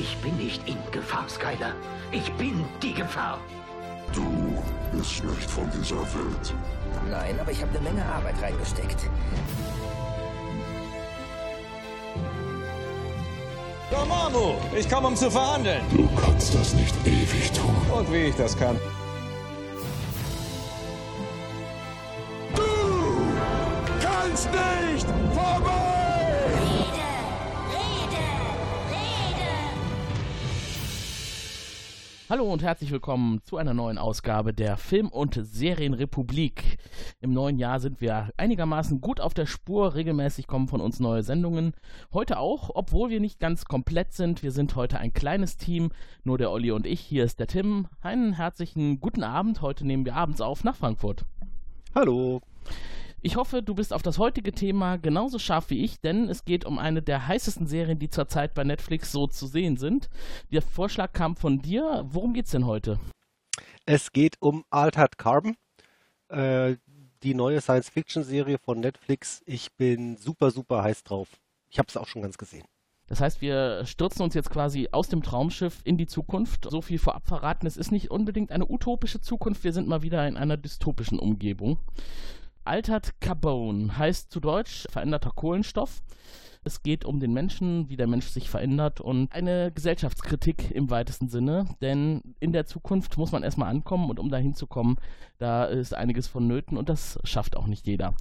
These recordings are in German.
Ich bin nicht in Gefahr, Skyler. Ich bin die Gefahr. Du bist nicht von dieser Welt. Nein, aber ich habe eine Menge Arbeit reingesteckt. Dormammu, ich komme, um zu verhandeln. Du kannst das nicht ewig tun. Und wie ich das kann. Hallo und herzlich willkommen zu einer neuen Ausgabe der Film- und Serienrepublik. Im neuen Jahr sind wir einigermaßen gut auf der Spur. Regelmäßig kommen von uns neue Sendungen. Heute auch, obwohl wir nicht ganz komplett sind. Wir sind heute ein kleines Team, nur der Olli und ich. Hier ist der Tim. Einen herzlichen guten Abend. Heute nehmen wir abends auf nach Frankfurt. Hallo. Ich hoffe, du bist auf das heutige Thema genauso scharf wie ich, denn es geht um eine der heißesten Serien, die zurzeit bei Netflix so zu sehen sind. Der Vorschlag kam von dir. Worum geht's denn heute? Es geht um Altered Carbon, äh, die neue Science-Fiction-Serie von Netflix. Ich bin super, super heiß drauf. Ich habe es auch schon ganz gesehen. Das heißt, wir stürzen uns jetzt quasi aus dem Traumschiff in die Zukunft. So viel vorab verraten, es ist nicht unbedingt eine utopische Zukunft, wir sind mal wieder in einer dystopischen Umgebung. Altert Carbon heißt zu Deutsch veränderter Kohlenstoff. Es geht um den Menschen, wie der Mensch sich verändert und eine Gesellschaftskritik im weitesten Sinne. Denn in der Zukunft muss man erstmal ankommen und um dahin zu kommen, da ist einiges vonnöten und das schafft auch nicht jeder.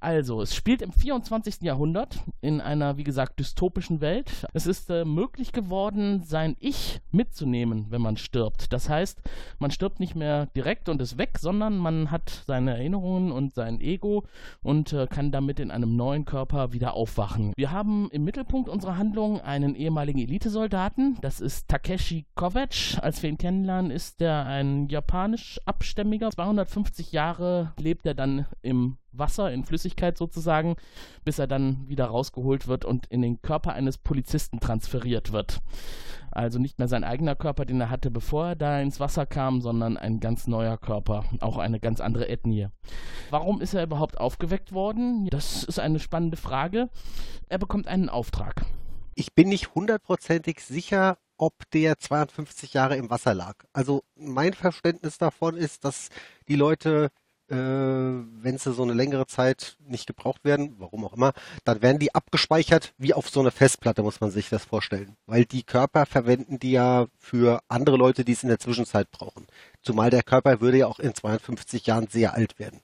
Also, es spielt im 24. Jahrhundert in einer, wie gesagt, dystopischen Welt. Es ist äh, möglich geworden, sein Ich mitzunehmen, wenn man stirbt. Das heißt, man stirbt nicht mehr direkt und ist weg, sondern man hat seine Erinnerungen und sein Ego und äh, kann damit in einem neuen Körper wieder aufwachen. Wir haben im Mittelpunkt unserer Handlung einen ehemaligen Elitesoldaten. Das ist Takeshi Kovacs. Als wir ihn kennenlernen, ist er ein japanisch abstämmiger. 250 Jahre lebt er dann im Wasser, in Flüssigkeit sozusagen, bis er dann wieder rausgeholt wird und in den Körper eines Polizisten transferiert wird. Also nicht mehr sein eigener Körper, den er hatte, bevor er da ins Wasser kam, sondern ein ganz neuer Körper, auch eine ganz andere Ethnie. Warum ist er überhaupt aufgeweckt worden? Das ist eine spannende Frage. Er bekommt einen Auftrag. Ich bin nicht hundertprozentig sicher, ob der 52 Jahre im Wasser lag. Also mein Verständnis davon ist, dass die Leute, äh, wenn sie so eine längere Zeit nicht gebraucht werden, warum auch immer, dann werden die abgespeichert wie auf so eine Festplatte, muss man sich das vorstellen. Weil die Körper verwenden die ja für andere Leute, die es in der Zwischenzeit brauchen. Zumal der Körper würde ja auch in 52 Jahren sehr alt werden.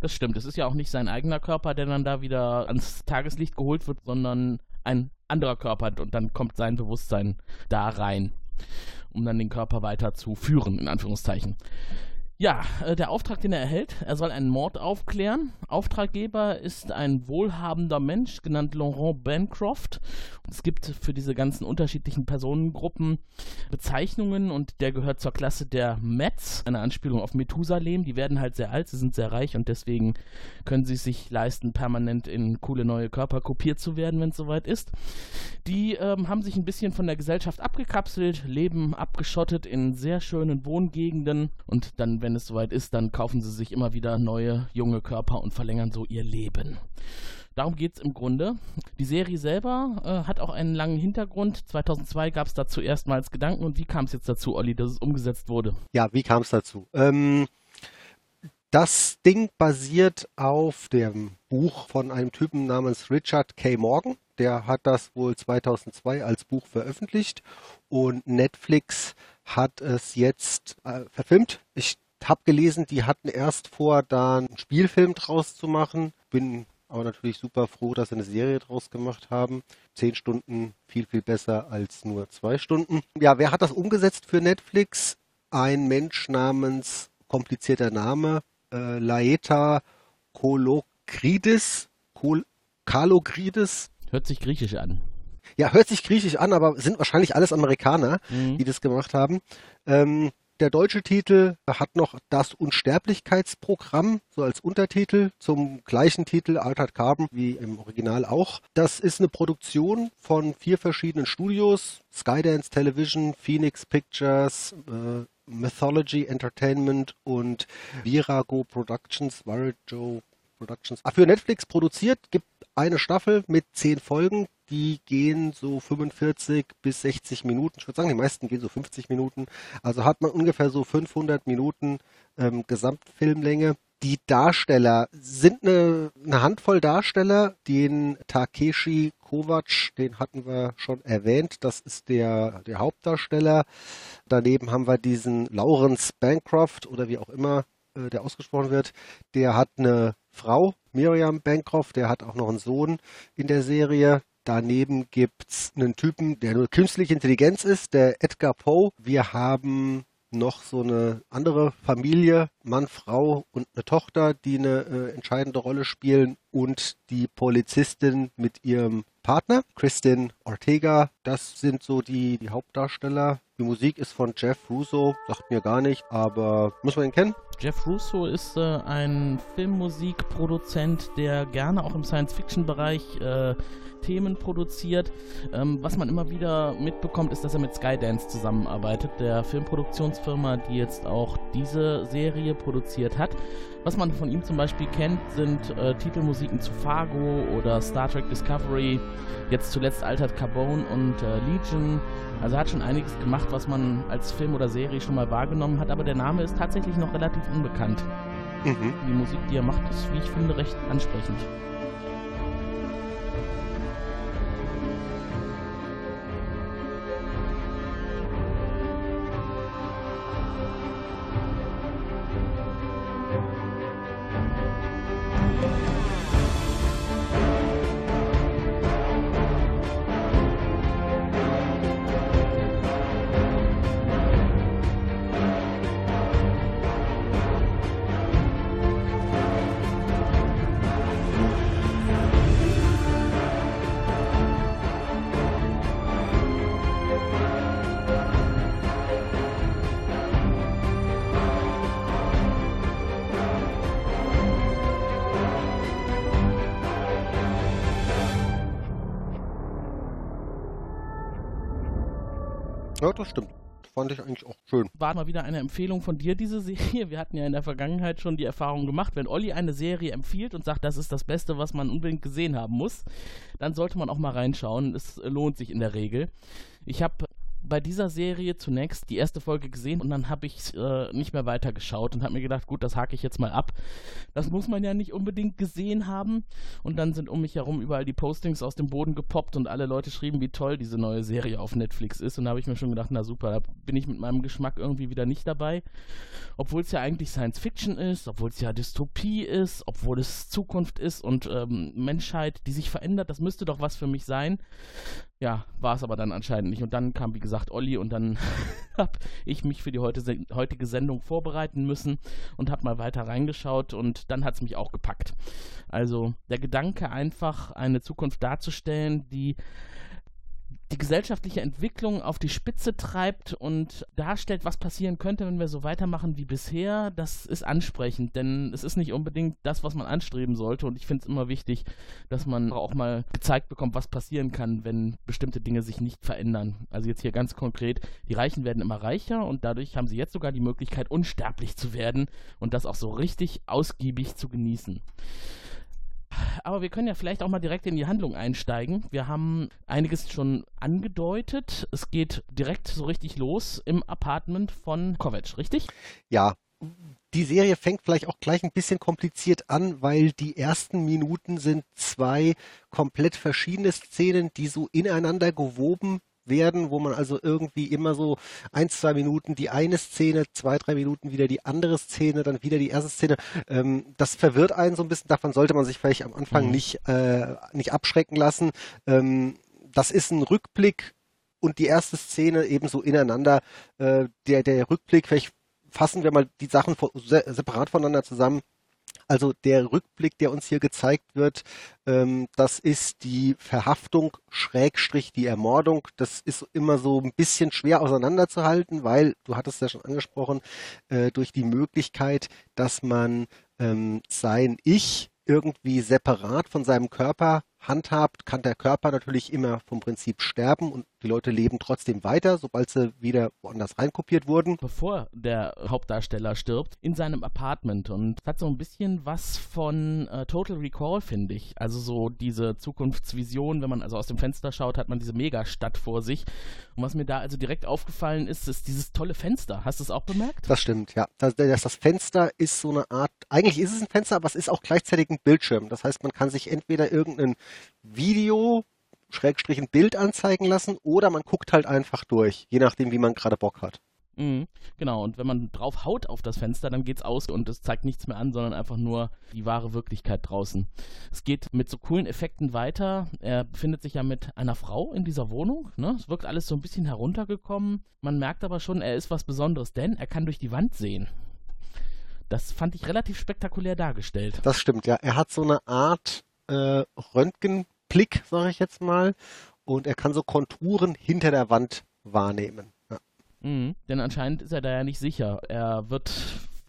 Das stimmt. Es ist ja auch nicht sein eigener Körper, der dann da wieder ans Tageslicht geholt wird, sondern ein anderer Körper und dann kommt sein Bewusstsein da rein, um dann den Körper weiter zu führen, in Anführungszeichen. Ja, äh, der Auftrag, den er erhält, er soll einen Mord aufklären. Auftraggeber ist ein wohlhabender Mensch, genannt Laurent Bancroft. Es gibt für diese ganzen unterschiedlichen Personengruppen Bezeichnungen und der gehört zur Klasse der Mets, eine Anspielung auf Methusalem. Die werden halt sehr alt, sie sind sehr reich und deswegen können sie es sich leisten, permanent in coole neue Körper kopiert zu werden, wenn es soweit ist. Die ähm, haben sich ein bisschen von der Gesellschaft abgekapselt, leben abgeschottet in sehr schönen Wohngegenden und dann, wenn es soweit ist, dann kaufen sie sich immer wieder neue junge Körper und verlängern so ihr Leben. Darum geht es im Grunde. Die Serie selber äh, hat auch einen langen Hintergrund. 2002 gab es dazu erstmals Gedanken. Und wie kam es jetzt dazu, Olli, dass es umgesetzt wurde? Ja, wie kam es dazu? Ähm, das Ding basiert auf dem Buch von einem Typen namens Richard K. Morgan. Der hat das wohl 2002 als Buch veröffentlicht und Netflix hat es jetzt äh, verfilmt. Ich habe gelesen, die hatten erst vor, da einen Spielfilm draus zu machen. Bin aber natürlich super froh, dass sie eine Serie draus gemacht haben. Zehn Stunden viel, viel besser als nur zwei Stunden. Ja, wer hat das umgesetzt für Netflix? Ein Mensch namens, komplizierter Name, äh, Laeta Kolokridis, Kol Kalogridis. Hört sich griechisch an. Ja, hört sich griechisch an, aber sind wahrscheinlich alles Amerikaner, Mhm. die das gemacht haben. Ähm, der deutsche Titel hat noch das Unsterblichkeitsprogramm, so als Untertitel, zum gleichen Titel Altered Carbon wie im Original auch. Das ist eine Produktion von vier verschiedenen Studios, Skydance Television, Phoenix Pictures, äh, Mythology Entertainment und Virago Productions, Virago Productions. Ah, für Netflix produziert, gibt eine Staffel mit zehn Folgen, die gehen so 45 bis 60 Minuten. Ich würde sagen, die meisten gehen so 50 Minuten. Also hat man ungefähr so 500 Minuten ähm, Gesamtfilmlänge. Die Darsteller sind eine, eine Handvoll Darsteller. Den Takeshi Kovac, den hatten wir schon erwähnt. Das ist der, der Hauptdarsteller. Daneben haben wir diesen Lawrence Bancroft oder wie auch immer äh, der ausgesprochen wird. Der hat eine Frau, Miriam Bancroft, der hat auch noch einen Sohn in der Serie. Daneben gibt's einen Typen, der nur künstliche Intelligenz ist, der Edgar Poe. Wir haben noch so eine andere Familie, Mann, Frau und eine Tochter, die eine äh, entscheidende Rolle spielen und die Polizistin mit ihrem Partner, Kristin Ortega. Das sind so die, die Hauptdarsteller. Die Musik ist von Jeff Russo, sagt mir gar nicht, aber muss man ihn kennen? Jeff Russo ist äh, ein Filmmusikproduzent, der gerne auch im Science-Fiction-Bereich äh, Themen produziert. Ähm, was man immer wieder mitbekommt, ist, dass er mit Skydance zusammenarbeitet, der Filmproduktionsfirma, die jetzt auch diese Serie produziert hat. Was man von ihm zum Beispiel kennt, sind äh, Titelmusiken zu Fargo oder Star Trek Discovery, jetzt zuletzt Altered Carbone und äh, Legion. Also er hat schon einiges gemacht, was man als Film oder Serie schon mal wahrgenommen hat, aber der Name ist tatsächlich noch relativ unbekannt. Mhm. Die Musik, die er macht, ist, wie ich finde, recht ansprechend. Fand ich eigentlich auch schön. War mal wieder eine Empfehlung von dir, diese Serie. Wir hatten ja in der Vergangenheit schon die Erfahrung gemacht, wenn Olli eine Serie empfiehlt und sagt, das ist das Beste, was man unbedingt gesehen haben muss, dann sollte man auch mal reinschauen. Es lohnt sich in der Regel. Ich habe bei dieser Serie zunächst die erste Folge gesehen und dann habe ich äh, nicht mehr weitergeschaut und habe mir gedacht, gut, das hake ich jetzt mal ab. Das muss man ja nicht unbedingt gesehen haben. Und dann sind um mich herum überall die Postings aus dem Boden gepoppt und alle Leute schrieben, wie toll diese neue Serie auf Netflix ist. Und da habe ich mir schon gedacht, na super, da bin ich mit meinem Geschmack irgendwie wieder nicht dabei. Obwohl es ja eigentlich Science Fiction ist, obwohl es ja Dystopie ist, obwohl es Zukunft ist und ähm, Menschheit, die sich verändert, das müsste doch was für mich sein. Ja, war es aber dann anscheinend nicht. Und dann kam, wie gesagt, Olli und dann habe ich mich für die heute, heutige Sendung vorbereiten müssen und habe mal weiter reingeschaut und dann hat es mich auch gepackt. Also der Gedanke einfach, eine Zukunft darzustellen, die die gesellschaftliche Entwicklung auf die Spitze treibt und darstellt, was passieren könnte, wenn wir so weitermachen wie bisher, das ist ansprechend, denn es ist nicht unbedingt das, was man anstreben sollte und ich finde es immer wichtig, dass man auch mal gezeigt bekommt, was passieren kann, wenn bestimmte Dinge sich nicht verändern. Also jetzt hier ganz konkret, die Reichen werden immer reicher und dadurch haben sie jetzt sogar die Möglichkeit, unsterblich zu werden und das auch so richtig ausgiebig zu genießen. Aber wir können ja vielleicht auch mal direkt in die Handlung einsteigen. Wir haben einiges schon angedeutet. Es geht direkt so richtig los im Apartment von Kovac, richtig? Ja. Die Serie fängt vielleicht auch gleich ein bisschen kompliziert an, weil die ersten Minuten sind zwei komplett verschiedene Szenen, die so ineinander gewoben werden, wo man also irgendwie immer so ein, zwei Minuten die eine Szene, zwei, drei Minuten wieder die andere Szene, dann wieder die erste Szene. Ähm, das verwirrt einen so ein bisschen. Davon sollte man sich vielleicht am Anfang mhm. nicht, äh, nicht abschrecken lassen. Ähm, das ist ein Rückblick und die erste Szene ebenso ineinander. Äh, der, der Rückblick, vielleicht fassen wir mal die Sachen separat voneinander zusammen. Also der Rückblick, der uns hier gezeigt wird, ähm, das ist die Verhaftung Schrägstrich die Ermordung. Das ist immer so ein bisschen schwer auseinanderzuhalten, weil, du hattest ja schon angesprochen, äh, durch die Möglichkeit, dass man ähm, sein Ich irgendwie separat von seinem Körper handhabt, kann der Körper natürlich immer vom Prinzip sterben und die Leute leben trotzdem weiter, sobald sie wieder woanders reinkopiert wurden. Bevor der Hauptdarsteller stirbt, in seinem Apartment und hat so ein bisschen was von äh, Total Recall, finde ich. Also so diese Zukunftsvision, wenn man also aus dem Fenster schaut, hat man diese Megastadt vor sich. Und was mir da also direkt aufgefallen ist, ist dieses tolle Fenster. Hast du es auch bemerkt? Das stimmt, ja. Das, das, das Fenster ist so eine Art, eigentlich ist es ein Fenster, aber es ist auch gleichzeitig ein Bildschirm. Das heißt, man kann sich entweder irgendein Video, Schrägstrich ein Bild anzeigen lassen oder man guckt halt einfach durch, je nachdem, wie man gerade Bock hat. Mhm, genau, und wenn man drauf haut auf das Fenster, dann geht's aus und es zeigt nichts mehr an, sondern einfach nur die wahre Wirklichkeit draußen. Es geht mit so coolen Effekten weiter. Er befindet sich ja mit einer Frau in dieser Wohnung. Ne? Es wirkt alles so ein bisschen heruntergekommen. Man merkt aber schon, er ist was Besonderes, denn er kann durch die Wand sehen. Das fand ich relativ spektakulär dargestellt. Das stimmt, ja. Er hat so eine Art äh, Röntgenblick, sage ich jetzt mal, und er kann so Konturen hinter der Wand wahrnehmen. Ja. Mhm, denn anscheinend ist er da ja nicht sicher. Er wird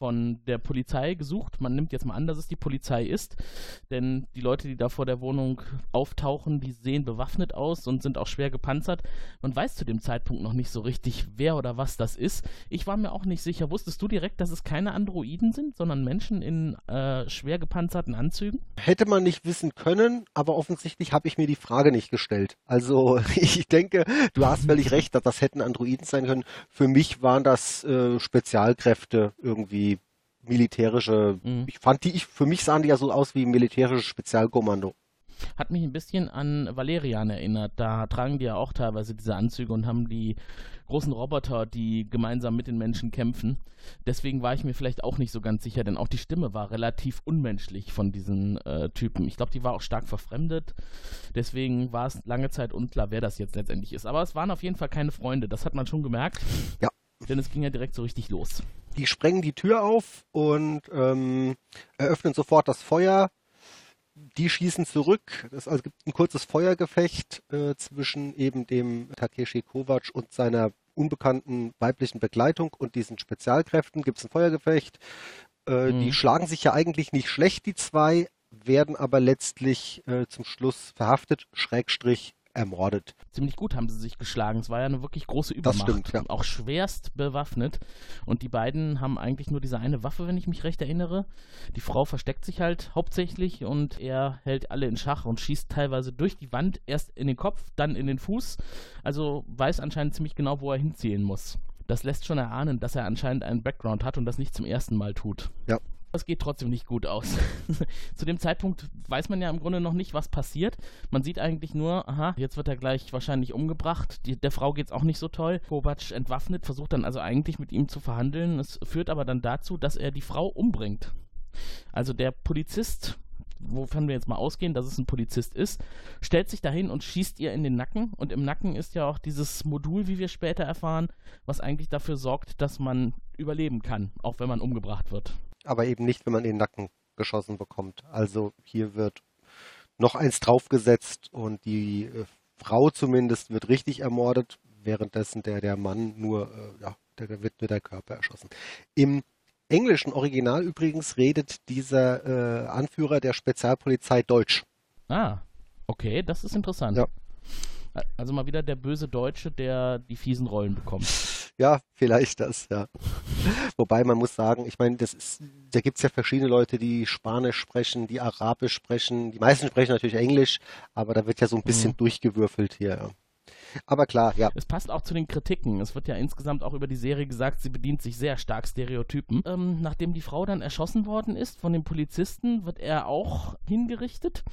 von der Polizei gesucht. Man nimmt jetzt mal an, dass es die Polizei ist, denn die Leute, die da vor der Wohnung auftauchen, die sehen bewaffnet aus und sind auch schwer gepanzert. Man weiß zu dem Zeitpunkt noch nicht so richtig, wer oder was das ist. Ich war mir auch nicht sicher. Wusstest du direkt, dass es keine Androiden sind, sondern Menschen in äh, schwer gepanzerten Anzügen? Hätte man nicht wissen können, aber offensichtlich habe ich mir die Frage nicht gestellt. Also ich denke, du hast völlig recht, dass das hätten Androiden sein können. Für mich waren das äh, Spezialkräfte irgendwie militärische, mhm. ich fand die, ich, für mich sahen die ja so aus wie militärisches Spezialkommando. Hat mich ein bisschen an Valerian erinnert. Da tragen die ja auch teilweise diese Anzüge und haben die großen Roboter, die gemeinsam mit den Menschen kämpfen. Deswegen war ich mir vielleicht auch nicht so ganz sicher, denn auch die Stimme war relativ unmenschlich von diesen äh, Typen. Ich glaube, die war auch stark verfremdet. Deswegen war es lange Zeit unklar, wer das jetzt letztendlich ist. Aber es waren auf jeden Fall keine Freunde. Das hat man schon gemerkt. Ja. Denn es ging ja direkt so richtig los. Die sprengen die Tür auf und ähm, eröffnen sofort das Feuer. Die schießen zurück. Es also gibt ein kurzes Feuergefecht äh, zwischen eben dem Takeshi Kovac und seiner unbekannten weiblichen Begleitung und diesen Spezialkräften. Gibt es ein Feuergefecht. Äh, mhm. Die schlagen sich ja eigentlich nicht schlecht, die zwei, werden aber letztlich äh, zum Schluss verhaftet, Schrägstrich ermordet. Ziemlich gut haben sie sich geschlagen. Es war ja eine wirklich große Übermacht. Das stimmt, ja. Auch schwerst bewaffnet. Und die beiden haben eigentlich nur diese eine Waffe, wenn ich mich recht erinnere. Die Frau versteckt sich halt hauptsächlich und er hält alle in Schach und schießt teilweise durch die Wand, erst in den Kopf, dann in den Fuß. Also weiß anscheinend ziemlich genau, wo er hinzielen muss. Das lässt schon erahnen, dass er anscheinend einen Background hat und das nicht zum ersten Mal tut. Ja, es geht trotzdem nicht gut aus. Zu dem Zeitpunkt weiß man ja im Grunde noch nicht, was passiert. Man sieht eigentlich nur, aha, jetzt wird er gleich wahrscheinlich umgebracht. Die, der Frau geht es auch nicht so toll. Kovac entwaffnet, versucht dann also eigentlich mit ihm zu verhandeln. Es führt aber dann dazu, dass er die Frau umbringt. Also der Polizist, wovon wir jetzt mal ausgehen, dass es ein Polizist ist, stellt sich dahin und schießt ihr in den Nacken. Und im Nacken ist ja auch dieses Modul, wie wir später erfahren, was eigentlich dafür sorgt, dass man überleben kann, auch wenn man umgebracht wird aber eben nicht, wenn man in den Nacken geschossen bekommt. Also hier wird noch eins draufgesetzt und die äh, Frau zumindest wird richtig ermordet, währenddessen der, der Mann nur, äh, ja, der wird nur der Körper erschossen. Im englischen Original übrigens redet dieser äh, Anführer der Spezialpolizei Deutsch. Ah, okay, das ist interessant. Ja. Also mal wieder der böse Deutsche, der die fiesen Rollen bekommt. Ja, vielleicht das, ja. Wobei man muss sagen, ich meine, das ist, da gibt es ja verschiedene Leute, die Spanisch sprechen, die Arabisch sprechen. Die meisten sprechen natürlich Englisch, aber da wird ja so ein bisschen mhm. durchgewürfelt hier. Ja. Aber klar, ja. Es passt auch zu den Kritiken. Es wird ja insgesamt auch über die Serie gesagt, sie bedient sich sehr stark Stereotypen. Ähm, nachdem die Frau dann erschossen worden ist von den Polizisten, wird er auch hingerichtet.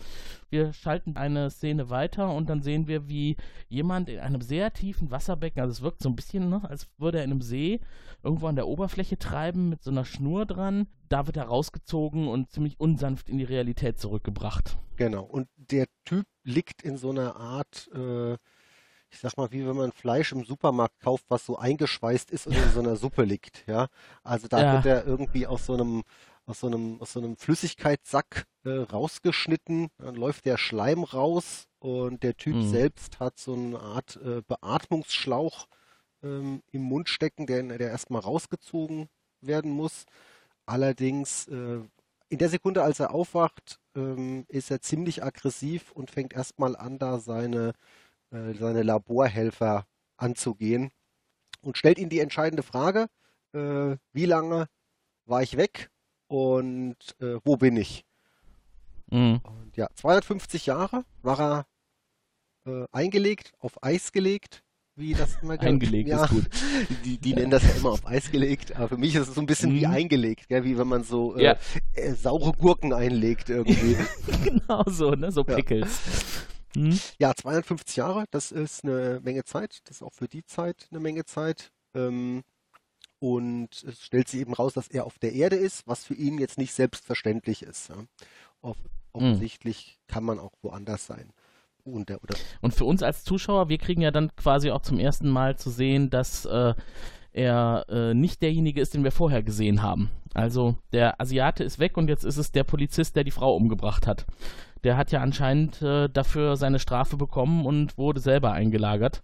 Wir schalten eine Szene weiter und dann sehen wir, wie jemand in einem sehr tiefen Wasserbecken, also es wirkt so ein bisschen, ne, als würde er in einem See irgendwo an der Oberfläche treiben mit so einer Schnur dran. Da wird er rausgezogen und ziemlich unsanft in die Realität zurückgebracht. Genau. Und der Typ liegt in so einer Art äh ich sag mal, wie wenn man Fleisch im Supermarkt kauft, was so eingeschweißt ist und in so einer Suppe liegt, ja. Also da ja. wird er irgendwie aus so einem, aus so einem, aus so einem Flüssigkeitssack äh, rausgeschnitten, dann läuft der Schleim raus und der Typ mhm. selbst hat so eine Art äh, Beatmungsschlauch ähm, im Mund stecken, der, der erstmal rausgezogen werden muss. Allerdings äh, in der Sekunde, als er aufwacht, ähm, ist er ziemlich aggressiv und fängt erstmal an, da seine, seine Laborhelfer anzugehen und stellt ihnen die entscheidende Frage, äh, wie lange war ich weg und äh, wo bin ich? Mhm. Und ja, 250 Jahre war er äh, eingelegt, auf Eis gelegt, wie das immer ge- Eingelegt ja, ist gut. Die, die nennen das ja immer auf Eis gelegt, aber für mich ist es so ein bisschen wie Mhm. eingelegt, gell? wie wenn man so äh, Ja. äh, saure Gurken einlegt irgendwie. genau so, ne? So. Pickles. Mhm. ja, 250 Jahre, das ist eine Menge Zeit, das ist auch für die Zeit eine Menge Zeit. Ähm, und es stellt sich eben raus, dass er auf der Erde ist, was für ihn jetzt nicht selbstverständlich ist. Ja. Off offensichtlich kann man auch woanders sein. Und der, Und für uns als Zuschauer, wir kriegen ja dann quasi auch zum ersten Mal zu sehen, dass äh, er äh, nicht derjenige ist, den wir vorher gesehen haben. Also der Asiate ist weg und jetzt ist es der Polizist, der die Frau umgebracht hat. Der hat ja anscheinend äh, dafür seine Strafe bekommen und wurde selber eingelagert.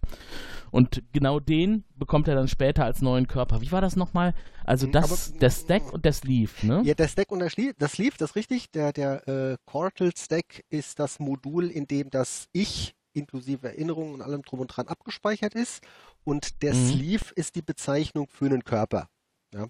Und genau den bekommt er dann später als neuen Körper. Wie war das nochmal? Also Mhm, das, aber- der Stack und der Sleeve, ne? Ja, der Stack und der Schlie das Sleeve, das ist richtig. Der, der äh, Cortal Stack ist das Modul, in dem das Ich inklusive Erinnerungen und allem drum und dran abgespeichert ist. Und der Mhm. Sleeve ist die Bezeichnung für einen Körper. Ja?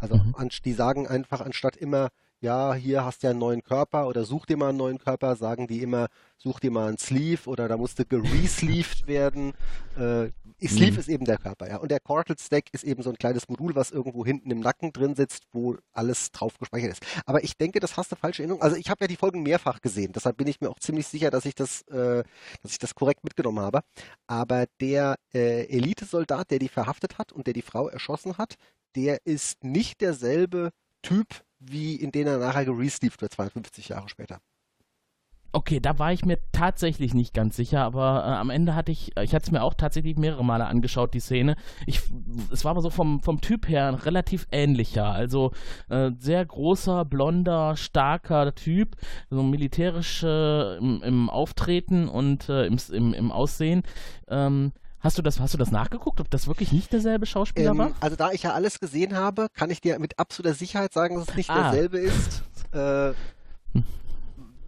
Also Mhm. an, die sagen einfach, anstatt immer, ja, hier hast du ja einen neuen Körper oder such dir mal einen neuen Körper, sagen die immer, such dir mal einen Sleeve oder da musste geresleeved werden. Äh, Sleeve Mhm. ist eben der Körper, ja. Und der Cortal Stack ist eben so ein kleines Modul, was irgendwo hinten im Nacken drin sitzt, wo alles drauf gespeichert ist. Aber ich denke, das hast du falsche Erinnerung. Also ich habe ja die Folgen mehrfach gesehen, deshalb bin ich mir auch ziemlich sicher, dass ich das, äh, dass ich das korrekt mitgenommen habe. Aber der äh, Elitesoldat, der die verhaftet hat und der die Frau erschossen hat, der ist nicht derselbe Typ, wie in den er nachher geresleeved wird, 52 Jahre später. Okay, da war ich mir tatsächlich nicht ganz sicher, aber äh, am Ende hatte ich, ich hatte es mir auch tatsächlich mehrere Male angeschaut, die Szene. Ich, es war aber so vom, vom Typ her relativ ähnlicher. Also äh, sehr großer, blonder, starker Typ, so militärisch äh, im, im Auftreten und äh, im, im, im Aussehen. Ähm, hast, du das, hast du das nachgeguckt, ob das wirklich nicht derselbe Schauspieler war? Ähm, also da ich ja alles gesehen habe, kann ich dir mit absoluter Sicherheit sagen, dass es nicht Ah. derselbe ist. Äh,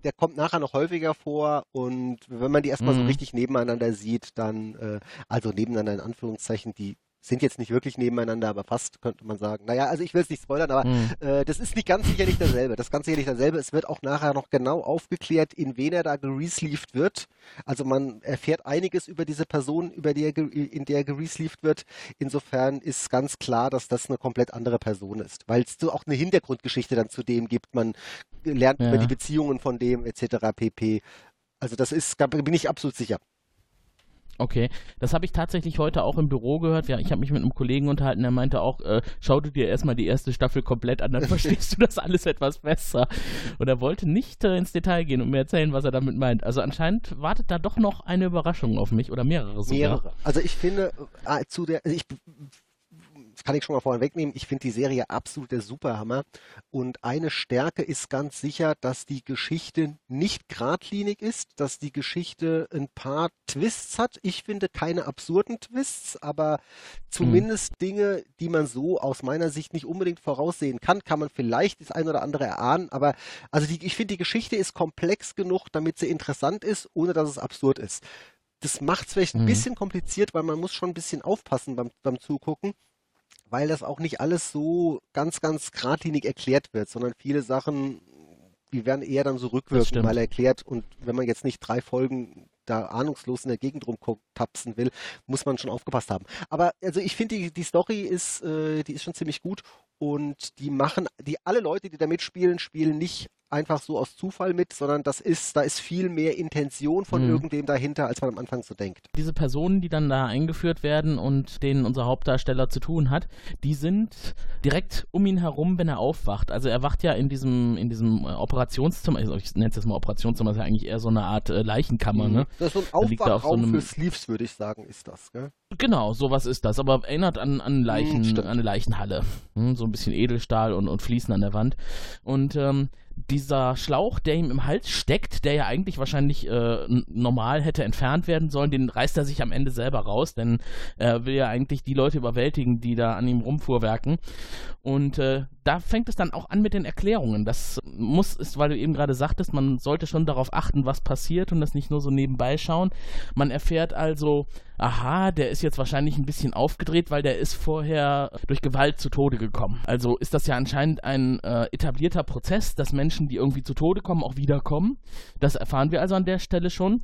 der kommt nachher noch häufiger vor und wenn man die erstmal so Mhm. richtig nebeneinander sieht, dann, äh, also nebeneinander in Anführungszeichen, die sind jetzt nicht wirklich nebeneinander, aber fast könnte man sagen. Naja, also ich will es nicht spoilern, aber Hm. äh, das ist nicht ganz sicherlich derselbe. Das ist ganz sicherlich derselbe. Es wird auch nachher noch genau aufgeklärt, in wen er da geresleeved wird. Also man erfährt einiges über diese Person, über die er, in der er geresleeved wird. Insofern ist ganz klar, dass das eine komplett andere Person ist, weil es so auch eine Hintergrundgeschichte dann zu dem gibt. Man lernt Ja. über die Beziehungen von dem etc. pp. Also das ist, da bin ich absolut sicher. Okay, das habe ich tatsächlich heute auch im Büro gehört. Ja, ich habe mich mit einem Kollegen unterhalten, der meinte auch, äh, schau du dir erstmal die erste Staffel komplett an, dann verstehst du das alles etwas besser. Und er wollte nicht äh, ins Detail gehen und mir erzählen, was er damit meint. Also anscheinend wartet da doch noch eine Überraschung auf mich oder mehrere sogar. Mehrere. Also ich finde, äh, zu der, also ich, kann ich schon mal vorhin wegnehmen, ich finde die Serie absolut der Superhammer. Und eine Stärke ist ganz sicher, dass die Geschichte nicht geradlinig ist, dass die Geschichte ein paar Twists hat. Ich finde keine absurden Twists, aber zumindest Dinge, die man so aus meiner Sicht nicht unbedingt voraussehen kann, kann man vielleicht das ein oder andere erahnen. Aber also die, ich finde, die Geschichte ist komplex genug, damit sie interessant ist, ohne dass es absurd ist. Das macht es vielleicht ein Mhm. bisschen kompliziert, weil man muss schon ein bisschen aufpassen beim, beim Zugucken, weil das auch nicht alles so ganz, ganz geradlinig erklärt wird, sondern viele Sachen, die werden eher dann so rückwirkend mal erklärt. Und wenn man jetzt nicht drei Folgen da ahnungslos in der Gegend rumtapsen will, muss man schon aufgepasst haben. Aber also ich finde, die, die Story ist, äh, die ist schon ziemlich gut und die machen, die alle Leute, die da mitspielen, spielen nicht einfach so aus Zufall mit, sondern das ist, da ist viel mehr Intention von Mhm. irgendwem dahinter, als man am Anfang so denkt. Diese Personen, die dann da eingeführt werden und denen unser Hauptdarsteller zu tun hat, die sind direkt um ihn herum, wenn er aufwacht. Also er wacht ja in diesem, in diesem äh, Operationszimmer, also ich nenne es jetzt mal Operationszimmer, ist ja eigentlich eher so eine Art äh, Leichenkammer, ne? Das ist so ein Da liegt er auf so Aufwachraum für Sleeves, würde ich sagen, ist das, gell? Genau, sowas ist das, aber erinnert an, an, Leichen, stimmt. an eine Leichenhalle. Hm, so ein bisschen Edelstahl und, und Fliesen an der Wand. Und ähm, dieser Schlauch, der ihm im Hals steckt, der ja eigentlich wahrscheinlich äh, normal hätte entfernt werden sollen, den reißt er sich am Ende selber raus, denn er will ja eigentlich die Leute überwältigen, die da an ihm rumfuhrwerken. Und äh, da fängt es dann auch an mit den Erklärungen. Das muss, ist, weil du eben gerade sagtest, man sollte schon darauf achten, was passiert und das nicht nur so nebenbei schauen. Man erfährt also, aha, der ist jetzt wahrscheinlich ein bisschen aufgedreht, weil der ist vorher durch Gewalt zu Tode gekommen. Also ist das ja anscheinend ein äh, etablierter Prozess, dass Menschen, die irgendwie zu Tode kommen, auch wiederkommen. Das erfahren wir also an der Stelle schon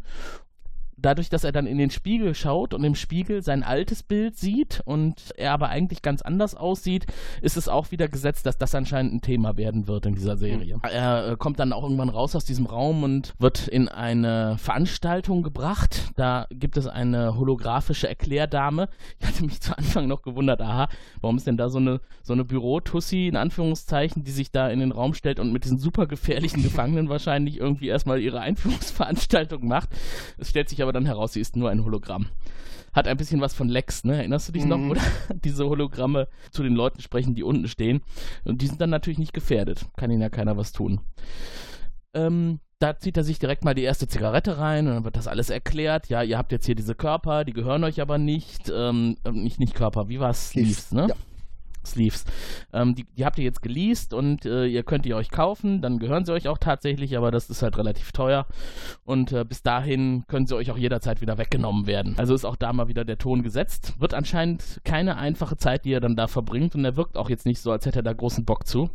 dadurch, dass er dann in den Spiegel schaut und im Spiegel sein altes Bild sieht und er aber eigentlich ganz anders aussieht, ist es auch wieder gesetzt, dass das anscheinend ein Thema werden wird in dieser Serie. Mhm. Er äh, kommt dann auch irgendwann raus aus diesem Raum und wird in eine Veranstaltung gebracht. Da gibt es eine holographische Erklärdame. Ich hatte mich zu Anfang noch gewundert, aha, warum ist denn da so eine, so eine Bürotussi, in Anführungszeichen, die sich da in den Raum stellt und mit diesen super gefährlichen Gefangenen wahrscheinlich irgendwie erstmal ihre Einführungsveranstaltung macht. Es stellt sich aber dann heraus, sie ist nur ein Hologramm. Hat ein bisschen was von Lex, ne? Erinnerst du dich mhm. noch, oder? Diese Hologramme zu den Leuten sprechen, die unten stehen. Und die sind dann natürlich nicht gefährdet. Kann ihnen ja keiner was tun. Ähm, da zieht er sich direkt mal die erste Zigarette rein und dann wird das alles erklärt. Ja, ihr habt jetzt hier diese Körper, die gehören euch aber nicht. Ähm, nicht, nicht Körper, wie war es? Sleeves, ne? Ja. Sleeves. Ähm, die, die, habt ihr jetzt geleast und äh, ihr könnt die euch kaufen, dann gehören sie euch auch tatsächlich, aber das ist halt relativ teuer und äh, bis dahin können sie euch auch jederzeit wieder weggenommen werden. Also ist auch da mal wieder der Ton gesetzt. Wird anscheinend keine einfache Zeit, die er dann da verbringt und er wirkt auch jetzt nicht so, als hätte er da großen Bock zu.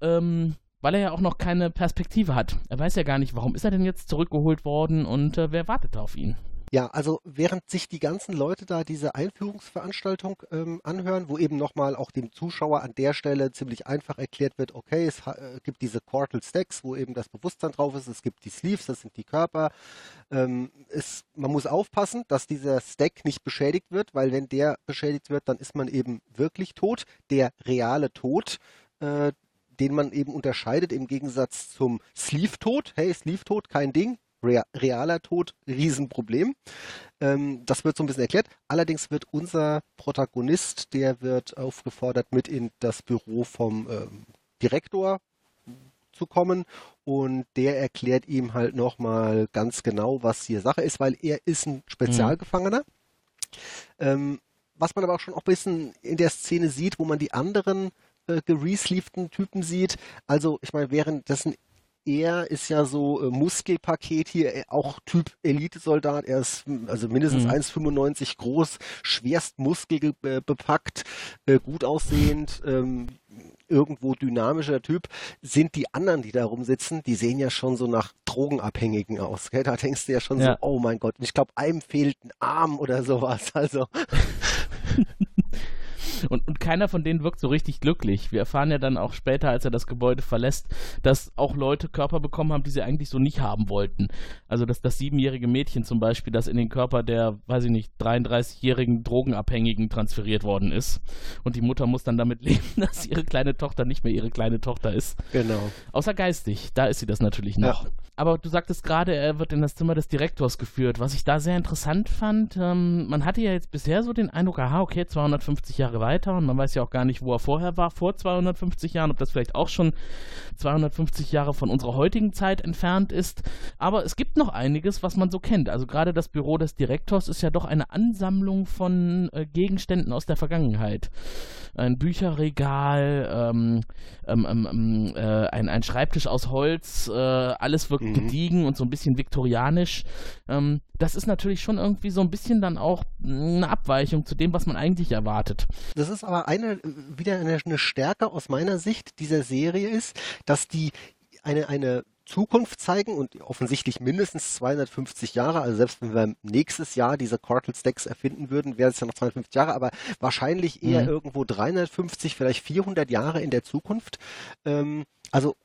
Ähm, weil er ja auch noch keine Perspektive hat. Er weiß ja gar nicht, warum ist er denn jetzt zurückgeholt worden und äh, wer wartet auf ihn. Ja, also während sich die ganzen Leute da diese Einführungsveranstaltung ähm, anhören, wo eben nochmal auch dem Zuschauer an der Stelle ziemlich einfach erklärt wird, okay, es äh, gibt diese Quartal Stacks, wo eben das Bewusstsein drauf ist, es gibt die Sleeves, das sind die Körper. Ähm, es, man muss aufpassen, dass dieser Stack nicht beschädigt wird, weil wenn der beschädigt wird, dann ist man eben wirklich tot. Der reale Tod, äh, den man eben unterscheidet im Gegensatz zum Sleeve-Tod. Hey, Sleeve-Tod, kein Ding realer Tod, Riesenproblem. Ähm, das wird so ein bisschen erklärt. Allerdings wird unser Protagonist, der wird aufgefordert, mit in das Büro vom ähm, Direktor zu kommen und der erklärt ihm halt nochmal ganz genau, was hier Sache ist, weil er ist ein Spezialgefangener. Mhm. Ähm, was man aber auch schon auch ein bisschen in der Szene sieht, wo man die anderen äh, geresleevten Typen sieht. Also ich meine, währenddessen er ist ja so äh, Muskelpaket hier, äh, auch Typ Elitesoldat. Er ist hm, also mindestens mhm. 1,95 groß, schwerst muskelbepackt, äh, gut aussehend, ähm, irgendwo dynamischer Typ. Sind die anderen, die da rumsitzen, die sehen ja schon so nach Drogenabhängigen aus. Gell? Da denkst du ja schon ja. so, oh mein Gott, ich glaube, einem fehlt ein Arm oder sowas. Also. Und, und keiner von denen wirkt so richtig glücklich. Wir erfahren ja dann auch später, als er das Gebäude verlässt, dass auch Leute Körper bekommen haben, die sie eigentlich so nicht haben wollten. Also dass das siebenjährige Mädchen zum Beispiel, das in den Körper der, weiß ich nicht, 33-jährigen Drogenabhängigen transferiert worden ist. Und die Mutter muss dann damit leben, dass ihre kleine Tochter nicht mehr ihre kleine Tochter ist. Genau. Außer geistig, da ist sie das natürlich noch. Ja. Aber du sagtest gerade, er wird in das Zimmer des Direktors geführt. Was ich da sehr interessant fand, ähm, man hatte ja jetzt bisher so den Eindruck, aha, okay, 250 Jahre weiter und man weiß ja auch gar nicht, wo er vorher war, vor 250 Jahren, ob das vielleicht auch schon 250 Jahre von unserer heutigen Zeit entfernt ist. Aber es gibt noch einiges, was man so kennt. Also gerade das Büro des Direktors ist ja doch eine Ansammlung von äh, Gegenständen aus der Vergangenheit. Ein Bücherregal, ähm, ähm, ähm, ähm äh, ein, ein, Schreibtisch aus Holz, äh, alles wirkt mhm. gediegen und so ein bisschen viktorianisch. Ähm, das ist natürlich schon irgendwie so ein bisschen dann auch eine Abweichung zu dem, was man eigentlich erwartet. Das ist aber eine, wieder eine, eine Stärke aus meiner Sicht dieser Serie ist, dass die eine, eine Zukunft zeigen und offensichtlich mindestens 250 Jahre, also selbst wenn wir nächstes Jahr diese Cortal Stacks erfinden würden, wäre es ja noch 250 Jahre, aber wahrscheinlich eher mhm. irgendwo 350, vielleicht 400 Jahre in der Zukunft. Ähm, also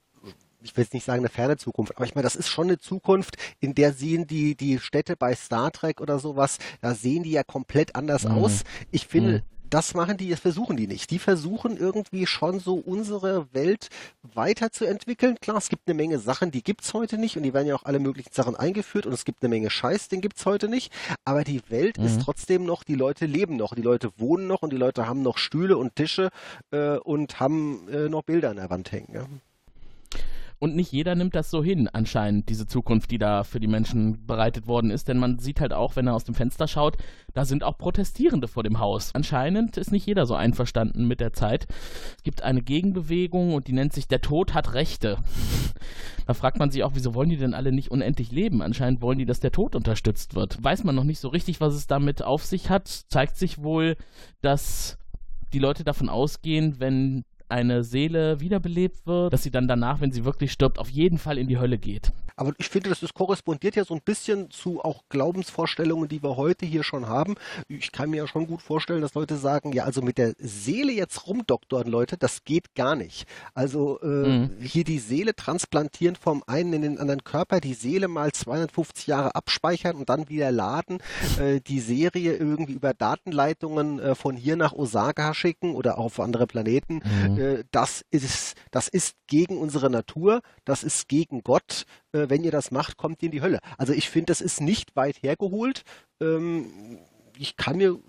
ich will jetzt nicht sagen eine ferne Zukunft, aber ich meine, das ist schon eine Zukunft, in der sehen die, die Städte bei Star Trek oder sowas, da sehen die ja komplett anders mhm. aus. Ich finde, mhm. das machen die, das versuchen die nicht. Die versuchen irgendwie schon so unsere Welt weiterzuentwickeln. Klar, es gibt eine Menge Sachen, die gibt's heute nicht und die werden ja auch alle möglichen Sachen eingeführt und es gibt eine Menge Scheiß, den gibt's heute nicht. Aber die Welt mhm. ist trotzdem noch, die Leute leben noch, die Leute wohnen noch und die Leute haben noch Stühle und Tische äh, und haben äh, noch Bilder an der Wand hängen. Ja? Und nicht jeder nimmt das so hin, anscheinend, diese Zukunft, die da für die Menschen bereitet worden ist. Denn man sieht halt auch, wenn er aus dem Fenster schaut, da sind auch Protestierende vor dem Haus. Anscheinend ist nicht jeder so einverstanden mit der Zeit. Es gibt eine Gegenbewegung und die nennt sich Der Tod hat Rechte. Da fragt man sich auch, wieso wollen die denn alle nicht unendlich leben? Anscheinend wollen die, dass der Tod unterstützt wird. Weiß man noch nicht so richtig, was es damit auf sich hat. Zeigt sich wohl, dass die Leute davon ausgehen, wenn eine Seele wiederbelebt wird, dass sie dann danach, wenn sie wirklich stirbt, auf jeden Fall in die Hölle geht. Aber ich finde, das ist, korrespondiert ja so ein bisschen zu auch Glaubensvorstellungen, die wir heute hier schon haben. Ich kann mir ja schon gut vorstellen, dass Leute sagen, ja, also mit der Seele jetzt rumdoktoren, Leute, das geht gar nicht. Also äh, mhm. hier die Seele transplantieren vom einen in den anderen Körper, die Seele mal 250 Jahre abspeichern und dann wieder laden, äh, die Serie irgendwie über Datenleitungen äh, von hier nach Osaka schicken oder auch auf andere Planeten. Mhm. Äh, das ist, das ist gegen unsere Natur, das ist gegen Gott äh, wenn ihr das macht, kommt ihr in die Hölle. Also ich finde, das ist nicht weit hergeholt. Ähm, ich kann mir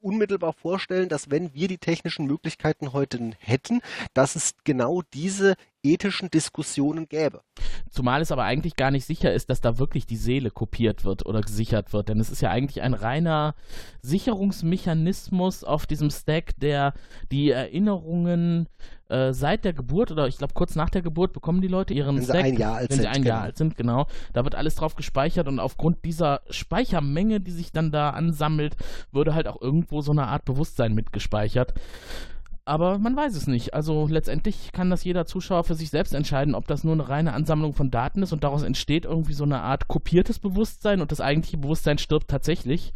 unmittelbar vorstellen, dass wenn wir die technischen Möglichkeiten heute hätten, dass es genau diese ethischen Diskussionen gäbe. Zumal es aber eigentlich gar nicht sicher ist, dass da wirklich die Seele kopiert wird oder gesichert wird. Denn es ist ja eigentlich ein reiner Sicherungsmechanismus auf diesem Stack, der die Erinnerungen äh, seit der Geburt oder ich glaube kurz nach der Geburt bekommen die Leute ihren wenn Stack. Sie ein Jahr alt wenn sind, sie ein genau. Jahr alt sind, genau. Da wird alles drauf gespeichert und aufgrund dieser Speichermenge, die sich dann da ansammelt, würde halt auch irgendwo so eine Art Bewusstsein mitgespeichert. Aber man weiß es nicht. Also letztendlich kann das jeder Zuschauer für sich selbst entscheiden, ob das nur eine reine Ansammlung von Daten ist und daraus entsteht irgendwie so eine Art kopiertes Bewusstsein und das eigentliche Bewusstsein stirbt tatsächlich,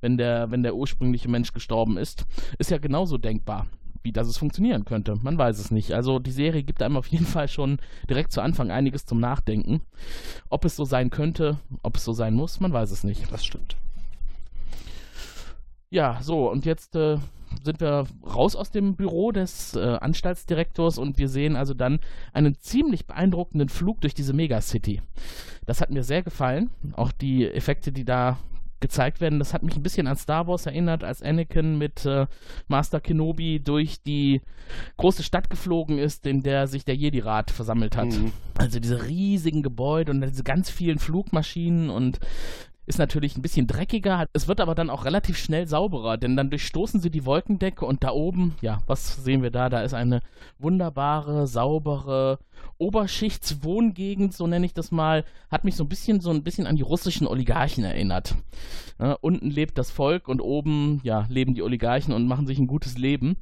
wenn der, wenn der ursprüngliche Mensch gestorben ist. Ist ja genauso denkbar wie das es funktionieren könnte. Man weiß es nicht. Also die Serie gibt einem auf jeden Fall schon direkt zu Anfang einiges zum Nachdenken. Ob es so sein könnte, ob es so sein muss, man weiß es nicht. Das stimmt. Ja, so, und jetzt äh, sind wir raus aus dem Büro des äh, Anstaltsdirektors und wir sehen also dann einen ziemlich beeindruckenden Flug durch diese Megacity. Das hat mir sehr gefallen. Auch die Effekte, die da gezeigt werden, das hat mich ein bisschen an Star Wars erinnert, als Anakin mit äh, Master Kenobi durch die große Stadt geflogen ist, in der sich der Jedi-Rat versammelt hat. Mhm. Also diese riesigen Gebäude und diese ganz vielen Flugmaschinen und ist natürlich ein bisschen dreckiger. Es wird aber dann auch relativ schnell sauberer, denn dann durchstoßen sie die Wolkendecke und da oben, ja, was sehen wir da? Da ist eine wunderbare, saubere Oberschichtswohngegend, so nenne ich das mal, hat mich so ein bisschen so ein bisschen an die russischen Oligarchen erinnert. Ja, unten lebt das Volk und oben ja, leben die Oligarchen und machen sich ein gutes Leben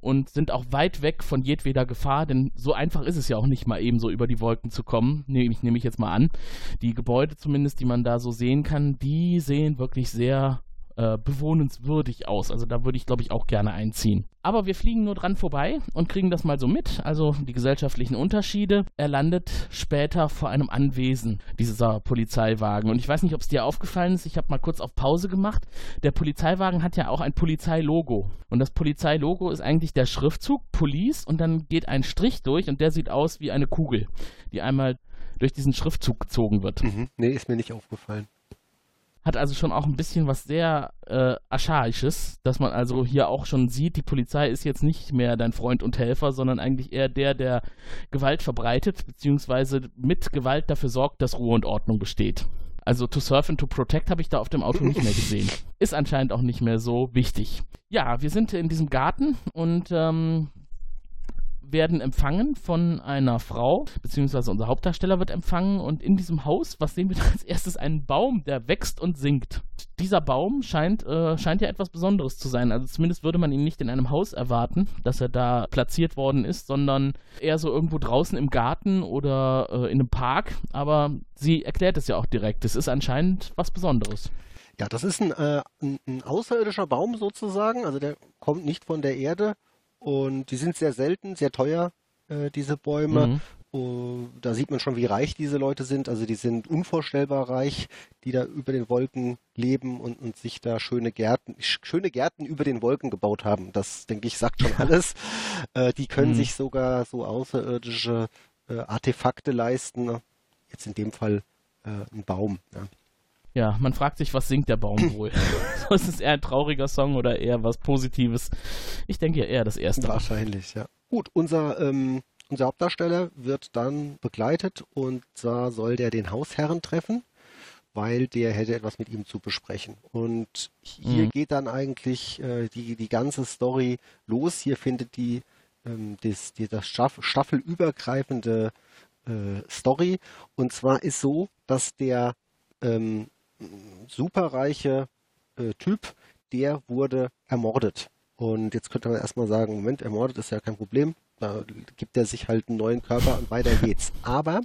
und sind auch weit weg von jedweder Gefahr, denn so einfach ist es ja auch nicht mal eben so über die Wolken zu kommen, nehme ich, nehme ich jetzt mal an. Die Gebäude zumindest, die man da so sehen kann, die sehen wirklich sehr äh, bewohnenswürdig aus. Also da würde ich, glaube ich, auch gerne einziehen. Aber wir fliegen nur dran vorbei und kriegen das mal so mit, also die gesellschaftlichen Unterschiede. Er landet später vor einem Anwesen, dieser Polizeiwagen. Und ich weiß nicht, ob es dir aufgefallen ist, ich habe mal kurz auf Pause gemacht. Der Polizeiwagen hat ja auch ein Polizeilogo. Und das Polizeilogo ist eigentlich der Schriftzug Police und dann geht ein Strich durch und der sieht aus wie eine Kugel, die einmal durch diesen Schriftzug gezogen wird. Mhm. Nee, ist mir nicht aufgefallen hat also schon auch ein bisschen was sehr äh, Archaisches, dass man also hier auch schon sieht, die Polizei ist jetzt nicht mehr dein Freund und Helfer, sondern eigentlich eher der, der Gewalt verbreitet, beziehungsweise mit Gewalt dafür sorgt, dass Ruhe und Ordnung besteht. Also to serve and to protect habe ich da auf dem Auto nicht mehr gesehen. Ist anscheinend auch nicht mehr so wichtig. Ja, wir sind in diesem Garten und ähm, werden empfangen von einer Frau, beziehungsweise unser Hauptdarsteller wird empfangen und in diesem Haus, was sehen wir da als erstes? Einen Baum, der wächst und sinkt. Dieser Baum scheint, äh, scheint ja etwas Besonderes zu sein. Also zumindest würde man ihn nicht in einem Haus erwarten, dass er da platziert worden ist, sondern eher so irgendwo draußen im Garten oder äh, in einem Park. Aber sie erklärt es ja auch direkt. Es ist anscheinend was Besonderes. Ja, das ist ein, äh, ein, ein außerirdischer Baum sozusagen. Also der kommt nicht von der Erde und die sind sehr selten, sehr teuer, äh, diese Bäume. Mhm. Uh, da sieht man schon, wie reich diese Leute sind. Also die sind unvorstellbar reich, die da über den Wolken leben und, und sich da schöne Gärten, schöne Gärten über den Wolken gebaut haben. Das, denke ich, sagt schon alles. äh, die können mhm. sich sogar so außerirdische äh, Artefakte leisten. Jetzt in dem Fall äh, ein Baum. Ja. Ja, man fragt sich, was singt der Baum wohl? ist es eher ein trauriger Song oder eher was Positives? Ich denke ja eher das erste. Wahrscheinlich, ja. Gut, unser ähm, unser Hauptdarsteller wird dann begleitet und da soll der den Hausherren treffen, weil der hätte etwas mit ihm zu besprechen. Und hier Mhm. geht dann eigentlich äh, die, die ganze Story los. Hier findet die, ähm, das, die das Staff, staffelübergreifende äh, Story. Und zwar ist so, dass der ähm, superreiche äh, Typ, der wurde ermordet. Und jetzt könnte man erstmal sagen, Moment, ermordet ist ja kein Problem. Da gibt er sich halt einen neuen Körper und weiter geht's. Aber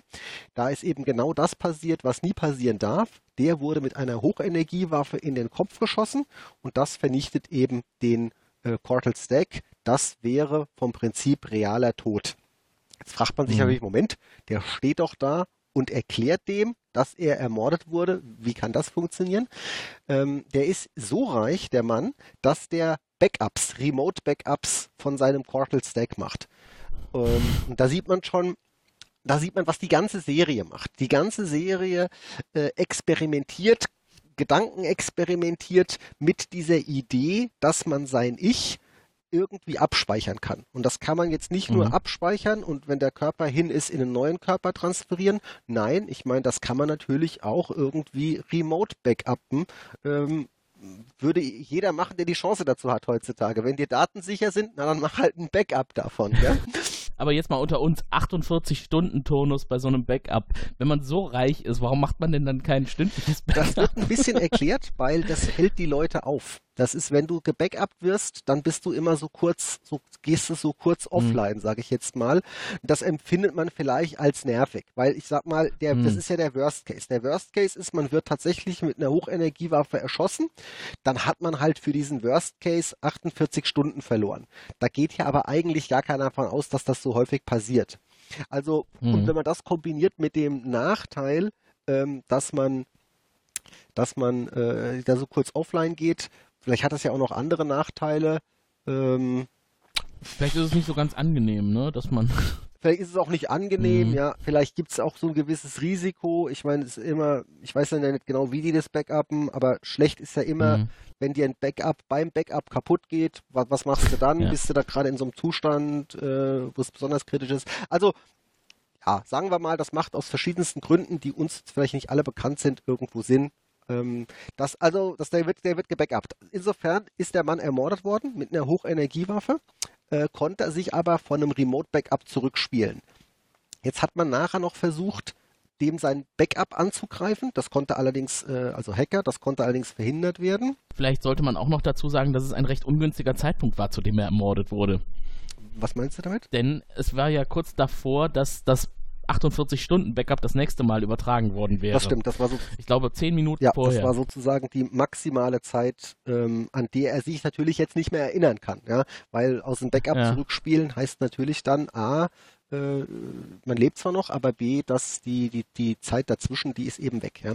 da ist eben genau das passiert, was nie passieren darf. Der wurde mit einer Hochenergiewaffe in den Kopf geschossen und das vernichtet eben den äh, Cortal Stack. Das wäre vom Prinzip realer Tod. Jetzt fragt man sich Mhm. natürlich, Moment, der steht doch da und erklärt dem, dass er ermordet wurde. Wie kann das funktionieren? Ähm, der ist so reich, der Mann, dass der Backups, Remote-Backups von seinem Cortal Stack macht. Ähm, und da sieht man schon, da sieht man, was die ganze Serie macht. Die ganze Serie äh, experimentiert, Gedanken experimentiert mit dieser Idee, dass man sein Ich irgendwie abspeichern kann. Und das kann man jetzt nicht nur Mhm. abspeichern und wenn der Körper hin ist, in einen neuen Körper transferieren. Nein, ich meine, das kann man natürlich auch irgendwie remote backuppen. Ähm, würde jeder machen, der die Chance dazu hat heutzutage. Wenn die Daten sicher sind, na dann mach halt ein Backup davon. Ja? Aber jetzt mal unter uns 48 Stunden Turnus bei so einem Backup. Wenn man so reich ist, warum macht man denn dann kein stündliches Das Backup? wird ein bisschen erklärt, weil das hält die Leute auf. Das ist, wenn du gebackupt wirst, dann bist du immer so kurz, so gehst du so kurz offline, sage ich jetzt mal. Das empfindet man vielleicht als nervig, weil ich sag mal, der, das Mhm. ist ja der Worst Case. Der Worst Case ist, man wird tatsächlich mit einer Hochenergiewaffe erschossen. Dann hat man halt für diesen Worst Case 48 Stunden verloren. Da geht ja aber eigentlich gar keiner davon aus, dass das so häufig passiert. Also, und Mhm. wenn man das kombiniert mit dem Nachteil, ähm, dass man dass man äh, da so kurz offline geht. Vielleicht hat das ja auch noch andere Nachteile. Ähm, Vielleicht ist es nicht so ganz angenehm, ne? Dass man. vielleicht ist es auch nicht angenehm, Mhm. ja. Vielleicht gibt es auch so ein gewisses Risiko. Ich meine, es ist immer, ich weiß ja nicht genau, wie die das backuppen, aber schlecht ist ja immer, Mhm. wenn dir ein Backup beim Backup kaputt geht. Was, was machst du dann? Ja. Bist du da gerade in so einem Zustand, äh, wo es besonders kritisch ist? Also, ja, sagen wir mal, das macht aus verschiedensten Gründen, die uns vielleicht nicht alle bekannt sind, irgendwo Sinn. Ähm, das, also, das, der, wird, der wird gebackupt. Insofern ist der Mann ermordet worden mit einer Hochenergiewaffe, äh, konnte er sich aber von einem Remote-Backup zurückspielen. Jetzt hat man nachher noch versucht, dem sein Backup anzugreifen. Das konnte allerdings, äh, also Hacker, das konnte allerdings verhindert werden. Vielleicht sollte man auch noch dazu sagen, dass es ein recht ungünstiger Zeitpunkt war, zu dem er ermordet wurde. Was meinst du damit? Denn es war ja kurz davor, dass das 48-Stunden-Backup das nächste Mal übertragen worden wäre. Das stimmt, das war so Ich glaube, zehn Minuten Ja, vorher. das war sozusagen die maximale Zeit, ähm, an der er sich natürlich jetzt nicht mehr erinnern kann, ja, weil aus dem Backup Ja. zurückspielen heißt natürlich dann A, äh, man lebt zwar noch, aber B, dass die, die, die Zeit dazwischen, die ist eben weg, ja.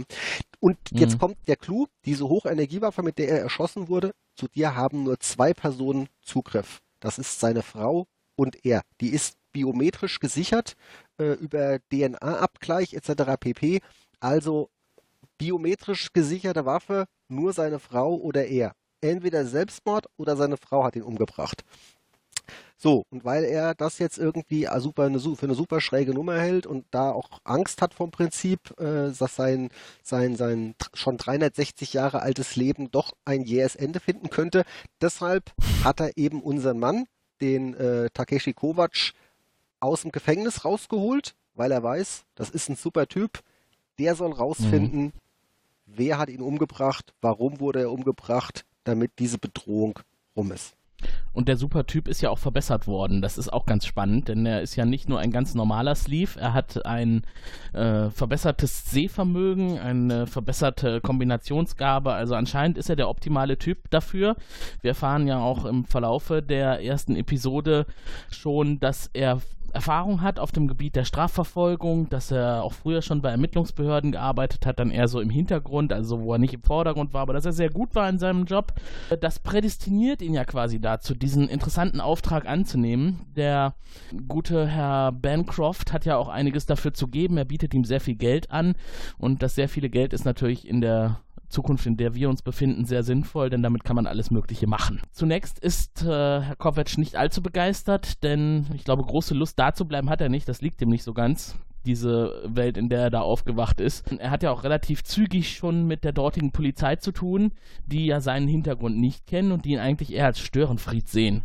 Und jetzt Mhm. kommt der Clou, diese Hochenergiewaffe, mit der er erschossen wurde, zu dir haben nur zwei Personen Zugriff. Das ist seine Frau und er. Die ist biometrisch gesichert äh, über DNA-Abgleich etc. pp. Also biometrisch gesicherte Waffe, nur seine Frau oder er. Entweder Selbstmord oder seine Frau hat ihn umgebracht. So, und weil er das jetzt irgendwie super, eine, für eine super schräge Nummer hält und da auch Angst hat vom Prinzip, äh, dass sein, sein, sein schon 360 Jahre altes Leben doch ein jähes Ende finden könnte, deshalb hat er eben unseren Mann, den äh, Takeshi Kovacs, aus dem Gefängnis rausgeholt, weil er weiß, das ist ein super Typ, der soll rausfinden, wer hat ihn umgebracht, warum wurde er umgebracht, damit diese Bedrohung rum ist. Und der Supertyp ist ja auch verbessert worden. Das ist auch ganz spannend, denn er ist ja nicht nur ein ganz normaler Sleeve, er hat ein äh, verbessertes Sehvermögen, eine verbesserte Kombinationsgabe. Also anscheinend ist er der optimale Typ dafür. Wir erfahren ja auch im Verlaufe der ersten Episode schon, dass er Erfahrung hat auf dem Gebiet der Strafverfolgung, dass er auch früher schon bei Ermittlungsbehörden gearbeitet hat, dann eher so im Hintergrund, also wo er nicht im Vordergrund war, aber dass er sehr gut war in seinem Job. Das prädestiniert ihn ja quasi dazu, diesen interessanten Auftrag anzunehmen. Der gute Herr Bancroft hat ja auch einiges dafür zu geben. Er bietet ihm sehr viel Geld an und das sehr viele Geld ist natürlich in der Zukunft, in der wir uns befinden, sehr sinnvoll, denn damit kann man alles Mögliche machen. Zunächst ist äh, Herr Kovac nicht allzu begeistert, denn ich glaube, große Lust da zu bleiben hat er nicht. Das liegt ihm nicht so ganz diese Welt, in der er da aufgewacht ist. Er hat ja auch relativ zügig schon mit der dortigen Polizei zu tun, die ja seinen Hintergrund nicht kennen und die ihn eigentlich eher als Störenfried sehen.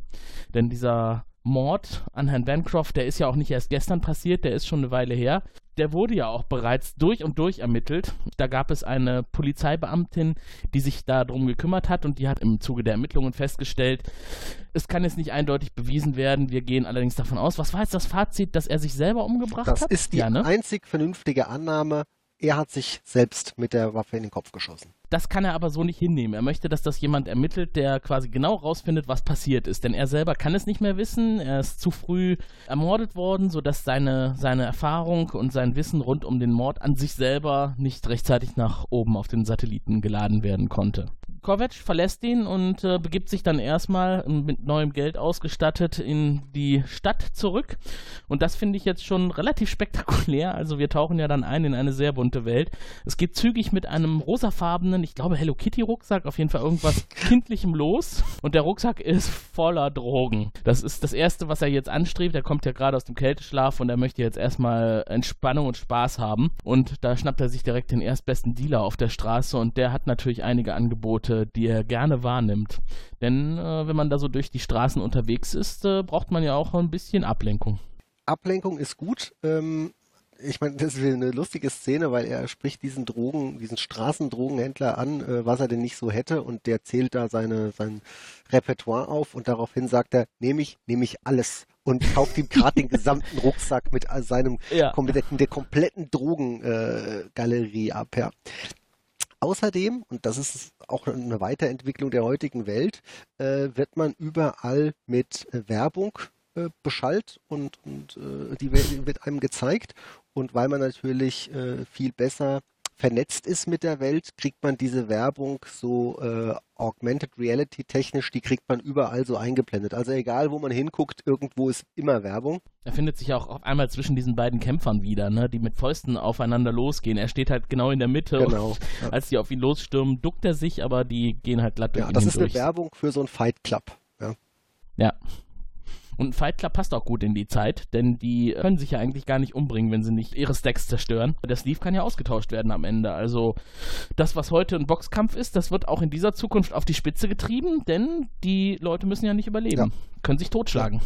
Denn dieser Mord an Herrn Bancroft, der ist ja auch nicht erst gestern passiert, der ist schon eine Weile her. Der wurde ja auch bereits durch und durch ermittelt. Da gab es eine Polizeibeamtin, die sich darum gekümmert hat und die hat im Zuge der Ermittlungen festgestellt, es kann jetzt nicht eindeutig bewiesen werden. Wir gehen allerdings davon aus. Was war jetzt das Fazit, dass er sich selber umgebracht Das hat? ist die ja, ne? einzig vernünftige Annahme. Er hat sich selbst mit der Waffe in den Kopf geschossen. Das kann er aber so nicht hinnehmen. Er möchte, dass das jemand ermittelt, der quasi genau rausfindet, was passiert ist. Denn er selber kann es nicht mehr wissen. Er ist zu früh ermordet worden, sodass seine, seine Erfahrung und sein Wissen rund um den Mord an sich selber nicht rechtzeitig nach oben auf den Satelliten geladen werden konnte. Kovac verlässt ihn und äh, begibt sich dann erstmal mit neuem Geld ausgestattet in die Stadt zurück. Und das finde ich jetzt schon relativ spektakulär. Also wir tauchen ja dann ein in eine sehr bunte Welt. Es geht zügig mit einem rosafarbenen, ich glaube Hello Kitty Rucksack, auf jeden Fall irgendwas kindlichem los. Und der Rucksack ist voller Drogen. Das ist das Erste, was er jetzt anstrebt. Er kommt ja gerade aus dem Kälteschlaf und er möchte jetzt erstmal Entspannung und Spaß haben. Und da schnappt er sich direkt den erstbesten Dealer auf der Straße und der hat natürlich einige Angebote, die er gerne wahrnimmt. Denn äh, wenn man da so durch die Straßen unterwegs ist, äh, braucht man ja auch ein bisschen Ablenkung. Ablenkung ist gut. Ähm, ich meine, das ist eine lustige Szene, weil er spricht diesen Drogen, diesen Straßendrogenhändler an, äh, was er denn nicht so hätte und der zählt da seine, sein Repertoire auf und daraufhin sagt er, nehme ich, nehme ich alles und kauft ihm gerade den gesamten Rucksack mit seinem, Ja. mit der, kompletten Drogengalerie ab, ja. Außerdem, und das ist auch eine Weiterentwicklung der heutigen Welt, äh, wird man überall mit äh, Werbung äh, beschallt und, und äh, die wird, einem gezeigt. Und weil man natürlich äh, viel besser vernetzt ist mit der Welt, kriegt man diese Werbung so äh, augmented reality technisch, die kriegt man überall so eingeblendet. Also egal, wo man hinguckt, irgendwo ist immer Werbung. Er findet sich ja auch auf einmal zwischen diesen beiden Kämpfern wieder, ne, die mit Fäusten aufeinander losgehen. Er steht halt genau in der Mitte. Genau, Und ja. als die auf ihn losstürmen, duckt er sich, aber die gehen halt glatt durch Ja, ihn das ist eine. Werbung für so ein Fight Club. Ja. Ja. Und ein Fight Club passt auch gut in die Zeit, denn die können sich ja eigentlich gar nicht umbringen, wenn sie nicht ihre Stacks zerstören. Der Sleeve kann ja ausgetauscht werden am Ende. Also das, was heute ein Boxkampf ist, das wird auch in dieser Zukunft auf die Spitze getrieben, denn die Leute müssen ja nicht überleben, können sich totschlagen.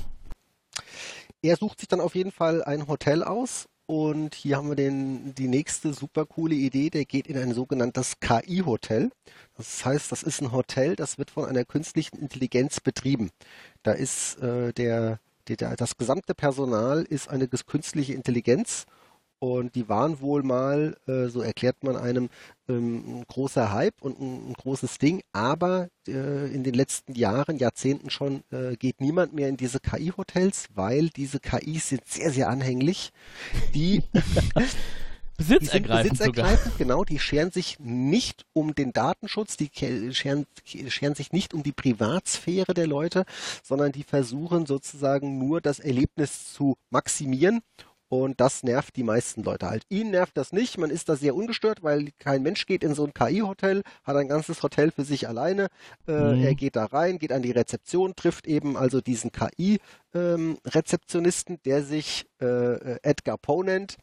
Er sucht sich dann auf jeden Fall ein Hotel aus und hier haben wir den, die nächste super coole Idee. Der geht in ein sogenanntes KI-Hotel. Das heißt, das ist ein Hotel, das wird von einer künstlichen Intelligenz betrieben. Da ist äh, der, der, das gesamte Personal ist eine künstliche Intelligenz und die waren wohl mal, äh, so erklärt man einem, ähm, ein großer Hype und ein, ein großes Ding, aber äh, in den letzten Jahren, Jahrzehnten schon, äh, geht niemand mehr in diese KI-Hotels, weil diese KIs sind sehr, sehr anhänglich. Die, die sind Besitzergreifend sogar. besitzergreifend, genau, die scheren sich nicht um den Datenschutz, die scheren, scheren sich nicht um die Privatsphäre der Leute, sondern die versuchen sozusagen nur das Erlebnis zu maximieren und das nervt die meisten Leute halt. Ihn nervt das nicht, man ist da sehr ungestört, weil kein Mensch geht in so ein KI-Hotel, hat ein ganzes Hotel für sich alleine. Äh, Mhm. Er geht da rein, geht an die Rezeption, trifft eben also diesen KI-Rezeptionisten, der sich äh, Edgar Poe nennt.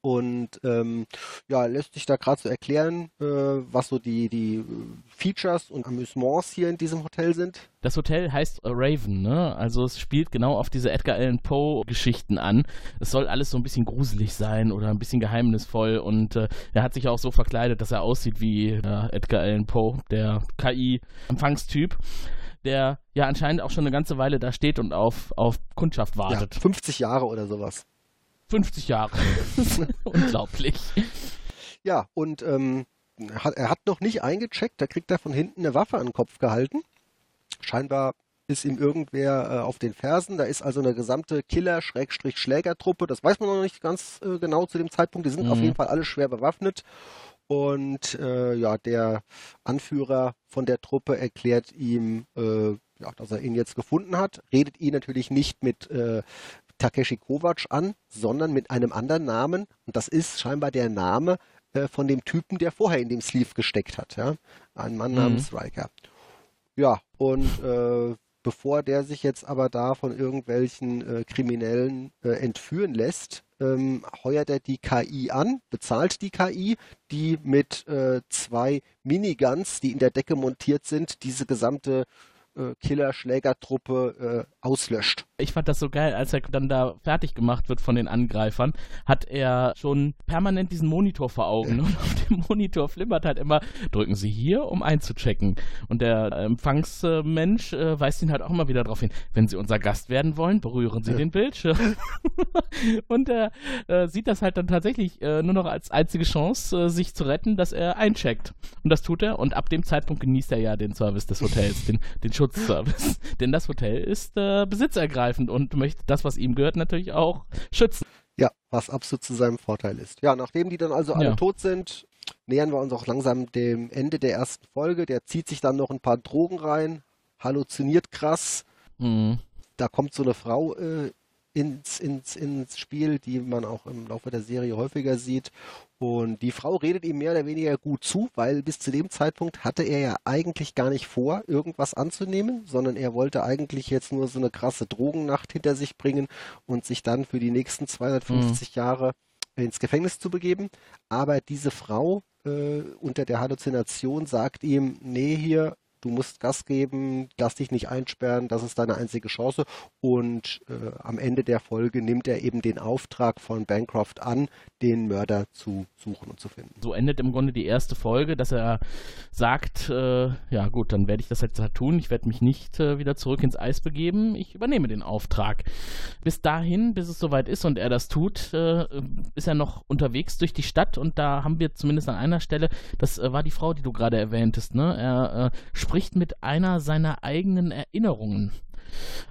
Und ähm, ja, lässt sich da gerade so erklären, äh, was so die, die Features und Amüsements hier in diesem Hotel sind. Das Hotel heißt Raven, ne? Also es spielt genau auf diese Edgar Allan Poe Geschichten an. Es soll alles so ein bisschen gruselig sein oder ein bisschen geheimnisvoll und äh, er hat sich auch so verkleidet, dass er aussieht wie äh, Edgar Allan Poe, der KI-Empfangstyp, der ja anscheinend auch schon eine ganze Weile da steht und auf, auf Kundschaft Ja, wartet. 50 Jahre oder sowas. 50 Jahre. Unglaublich. Ja, und ähm, hat, er hat noch nicht eingecheckt, da kriegt er von hinten eine Waffe an den Kopf gehalten. Scheinbar ist ihm irgendwer äh, auf den Fersen. Da ist also eine gesamte Killer-Schlägertruppe. Das weiß man noch nicht ganz äh, genau zu dem Zeitpunkt. Die sind auf Mhm. jeden Fall alle schwer bewaffnet. Und äh, ja, der Anführer von der Truppe erklärt ihm, äh, ja, dass er ihn jetzt gefunden hat. Redet ihn natürlich nicht mit äh, Takeshi Kovac an, sondern mit einem anderen Namen. Und das ist scheinbar der Name äh, von dem Typen, der vorher in dem Sleeve gesteckt hat. Ja? Ein Mann Mhm. namens Riker. Ja, und äh, bevor der sich jetzt aber da von irgendwelchen äh, Kriminellen äh, entführen lässt, ähm, heuert er die KI an, bezahlt die KI, die mit äh, zwei Miniguns, die in der Decke montiert sind, diese gesamte äh, Killer-Schlägertruppe äh, auslöscht. Ich fand das so geil, als er dann da fertig gemacht wird von den Angreifern, hat er schon permanent diesen Monitor vor Augen. Und auf dem Monitor flimmert halt immer, drücken Sie hier, um einzuchecken. Und der Empfangsmensch äh, weist ihn halt auch immer wieder darauf hin, wenn Sie unser Gast werden wollen, berühren Sie den Bildschirm. und er äh, sieht das halt dann tatsächlich äh, nur noch als einzige Chance, äh, sich zu retten, dass er eincheckt. Und das tut er. Und ab dem Zeitpunkt genießt er ja den Service des Hotels, den, den Schutzservice. Denn das Hotel ist äh, besitzergreifend und möchte das, was ihm gehört, natürlich auch schützen. Ja, was absolut zu seinem Vorteil ist. Ja, nachdem die dann also alle Ja. tot sind, nähern wir uns auch langsam dem Ende der ersten Folge. Der zieht sich dann noch ein paar Drogen rein, halluziniert krass. Mhm. Da kommt so eine Frau äh, ins, ins, ins Spiel, die man auch im Laufe der Serie häufiger sieht. Und die Frau redet ihm mehr oder weniger gut zu, weil bis zu dem Zeitpunkt hatte er ja eigentlich gar nicht vor, irgendwas anzunehmen, sondern er wollte eigentlich jetzt nur so eine krasse Drogennacht hinter sich bringen und sich dann für die nächsten 250 Jahre ins Gefängnis zu begeben. Aber diese Frau äh, unter der Halluzination sagt ihm, nee, hier, du musst Gas geben, lass dich nicht einsperren, das ist deine einzige Chance. Und äh, am Ende der Folge nimmt er eben den Auftrag von Bancroft an, den Mörder zu suchen und zu finden. So endet im Grunde die erste Folge, dass er sagt, äh, ja gut, dann werde ich das jetzt halt tun. Ich werde mich nicht äh, wieder zurück ins Eis begeben. Ich übernehme den Auftrag. Bis dahin, bis es soweit ist und er das tut, äh, ist er noch unterwegs durch die Stadt und da haben wir zumindest an einer Stelle, das äh, war die Frau, die du gerade erwähntest, ne? Er äh, spricht mit einer seiner eigenen Erinnerungen.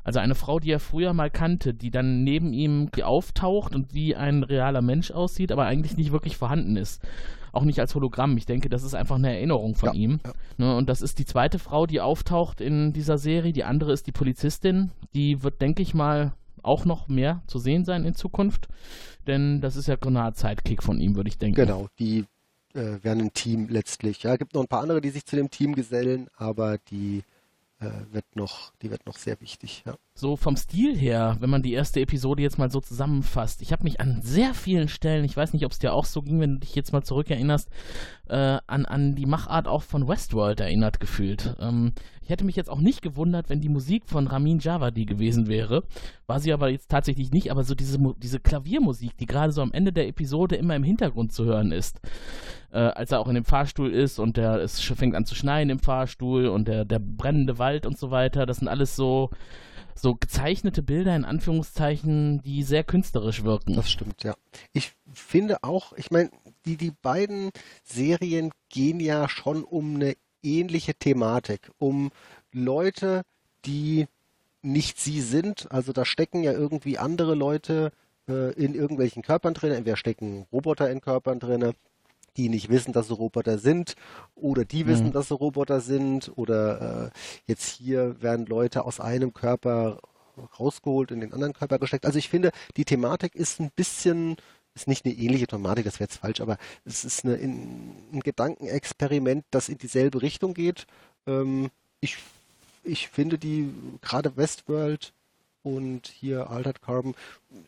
Also eine Frau, die er früher mal kannte, die dann neben ihm auftaucht und wie ein realer Mensch aussieht, aber eigentlich nicht wirklich vorhanden ist. Auch nicht als Hologramm. Ich denke, das ist einfach eine Erinnerung von Ja, ihm. ja. Ne, und das ist die zweite Frau, die auftaucht in dieser Serie. Die andere ist die Polizistin. Die wird, denke ich mal, auch noch mehr zu sehen sein in Zukunft. Denn das ist ja eine Art Sidekick von ihm, würde ich denken. Genau, die äh, werden ein Team letztlich. Ja, gibt noch ein paar andere, die sich zu dem Team gesellen, aber die äh, wird noch, die wird noch sehr wichtig. Ja. So vom Stil her, wenn man die erste Episode jetzt mal so zusammenfasst, ich habe mich an sehr vielen Stellen, ich weiß nicht, ob es dir auch so ging, wenn du dich jetzt mal zurückerinnerst, äh, an, an die Machart auch von Westworld erinnert gefühlt. Ähm, ich hätte mich jetzt auch nicht gewundert, wenn die Musik von Ramin Javadi gewesen wäre. War sie aber jetzt tatsächlich nicht, aber so diese, diese Klaviermusik, die gerade so am Ende der Episode immer im Hintergrund zu hören ist, äh, als er auch in dem Fahrstuhl ist und der, es fängt an zu schneien im Fahrstuhl und der, der brennende Wald und so weiter, das sind alles so, so gezeichnete Bilder in Anführungszeichen, die sehr künstlerisch wirken. Das stimmt, ja. Ich finde auch, ich meine, die, die beiden Serien gehen ja schon um eine ähnliche Thematik, um Leute, die nicht sie sind. Also da stecken ja irgendwie andere Leute äh, in irgendwelchen Körpern drin. Entweder stecken Roboter in Körpern drin, die nicht wissen, dass sie Roboter sind, oder die wissen, Mhm. dass sie Roboter sind, oder äh, jetzt hier werden Leute aus einem Körper rausgeholt in den anderen Körper gesteckt. Also ich finde, die Thematik ist ein bisschen, ist nicht eine ähnliche Thematik, das wäre jetzt falsch, aber es ist eine, in, ein Gedankenexperiment, das in dieselbe Richtung geht. Ähm, ich, ich finde die, gerade Westworld und hier Altered Carbon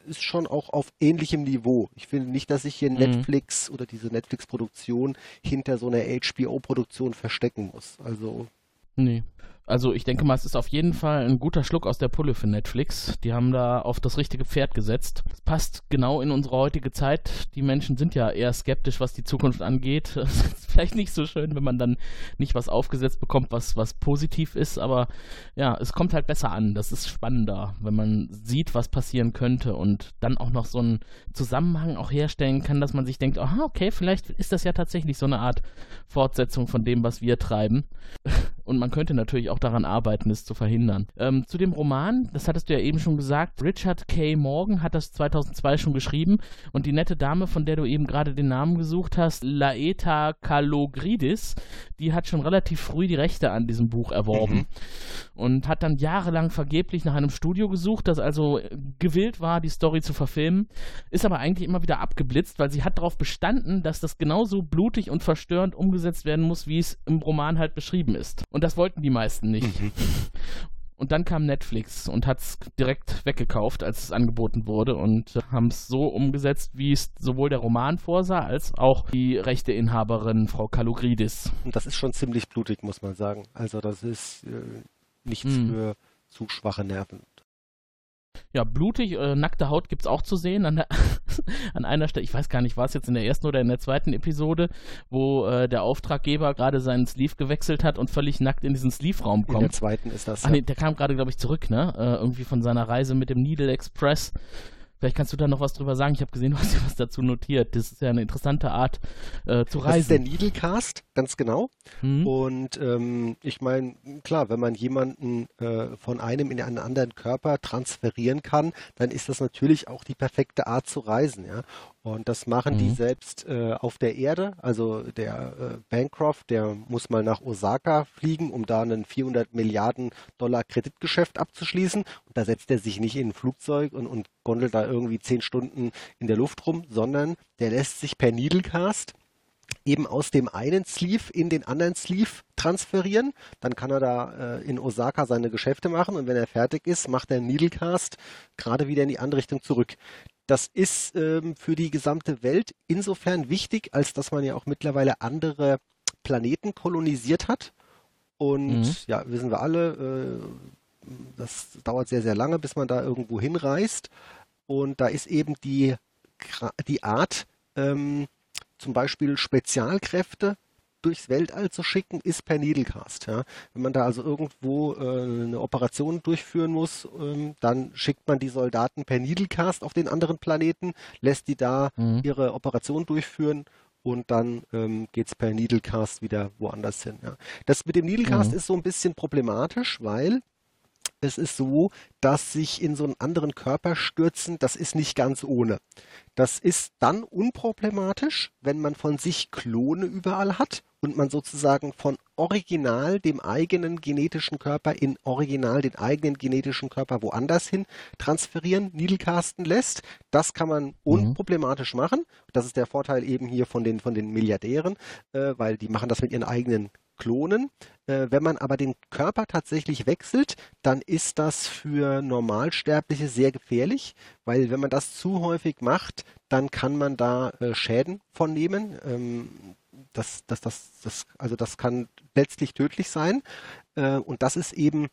ist schon auch auf ähnlichem Niveau. Ich finde nicht, dass sich hier Mhm. Netflix oder diese Netflix-Produktion hinter so einer HBO-Produktion verstecken muss. Also Nee. Also ich denke mal, es ist auf jeden Fall ein guter Schluck aus der Pulle für Netflix. Die haben da auf das richtige Pferd gesetzt. Es passt genau in unsere heutige Zeit. Die Menschen sind ja eher skeptisch, was die Zukunft angeht. Es ist vielleicht nicht so schön, wenn man dann nicht was aufgesetzt bekommt, was, was positiv ist, aber ja, es kommt halt besser an. Das ist spannender, wenn man sieht, was passieren könnte und dann auch noch so einen Zusammenhang auch herstellen kann, dass man sich denkt, aha, okay, vielleicht ist das ja tatsächlich so eine Art Fortsetzung von dem, was wir treiben. Und man könnte natürlich auch daran arbeiten, es zu verhindern. Ähm, zu dem Roman, das hattest du ja eben schon gesagt, Richard K. Morgan hat das 2002 schon geschrieben und die nette Dame, von der du eben gerade den Namen gesucht hast, Laeta Kalogridis, die hat schon relativ früh die Rechte an diesem Buch erworben mhm. und hat dann jahrelang vergeblich nach einem Studio gesucht, das also gewillt war, die Story zu verfilmen, ist aber eigentlich immer wieder abgeblitzt, weil sie hat darauf bestanden, dass das genauso blutig und verstörend umgesetzt werden muss, wie es im Roman halt beschrieben ist. Und das wollten die meisten nicht. Mhm. Und dann kam Netflix und hat es direkt weggekauft, als es angeboten wurde und haben es so umgesetzt, wie es sowohl der Roman vorsah, als auch die Rechteinhaberin Frau Kalogridis. Und das ist schon ziemlich blutig, muss man sagen. Also das ist äh, nichts hm. für zu schwache Nerven. Ja, blutig, äh, nackte Haut gibt es auch zu sehen an, der, an einer Stelle. Ich weiß gar nicht, war es jetzt in der ersten oder in der zweiten Episode, wo äh, der Auftraggeber gerade seinen Sleeve gewechselt hat und völlig nackt in diesen Sleeve-Raum kommt. In der zweiten ist das. Ach nee, der kam gerade, glaube ich, zurück, ne? Äh, irgendwie von seiner Reise mit dem Needle Express. Vielleicht kannst du da noch was drüber sagen. Ich habe gesehen, du hast dir was dazu notiert. Das ist ja eine interessante Art äh, zu reisen. Das ist der Needlecast, ganz genau. Mhm. Und ähm, ich meine, klar, wenn man jemanden äh, von einem in einen anderen Körper transferieren kann, dann ist das natürlich auch die perfekte Art zu reisen. Ja? Und das machen mhm. die selbst äh, auf der Erde. Also der äh, Bancroft, der muss mal nach Osaka fliegen, um da einen 400 Milliarden Dollar Kreditgeschäft abzuschließen. Und da setzt er sich nicht in ein Flugzeug und, und gondelt da irgendwie zehn Stunden in der Luft rum, sondern der lässt sich per Needlecast eben aus dem einen Sleeve in den anderen Sleeve transferieren. Dann kann er da äh, in Osaka seine Geschäfte machen und wenn er fertig ist, macht er einen Needlecast gerade wieder in die andere Richtung zurück. Das ist ähm, für die gesamte Welt insofern wichtig, als dass man ja auch mittlerweile andere Planeten kolonisiert hat. Und mhm. ja, wissen wir alle, äh, das dauert sehr, sehr lange, bis man da irgendwo hinreist. Und da ist eben die, die Art, ähm, zum Beispiel Spezialkräfte durchs Weltall zu schicken, ist per Needlecast. Ja. Wenn man da also irgendwo äh, eine Operation durchführen muss, ähm, dann schickt man die Soldaten per Needlecast auf den anderen Planeten, lässt die da mhm. ihre Operation durchführen und dann ähm, geht es per Needlecast wieder woanders hin. Ja. Das mit dem Needlecast mhm. ist so ein bisschen problematisch, weil es ist so, dass sich in so einen anderen Körper stürzen, das ist nicht ganz ohne. Das ist dann unproblematisch, wenn man von sich Klone überall hat und man sozusagen von Original dem eigenen genetischen Körper in Original den eigenen genetischen Körper woanders hin transferieren, Needlecasten lässt. Das kann man mhm. unproblematisch machen. Das ist der Vorteil eben hier von den, von den Milliardären, äh, weil die machen das mit ihren eigenen klonen. Äh, wenn man aber den Körper tatsächlich wechselt, dann ist das für Normalsterbliche sehr gefährlich, weil wenn man das zu häufig macht, dann kann man da äh, Schäden von nehmen. Ähm, das, das, das, das, also das kann letztlich tödlich sein. Äh, und das ist eben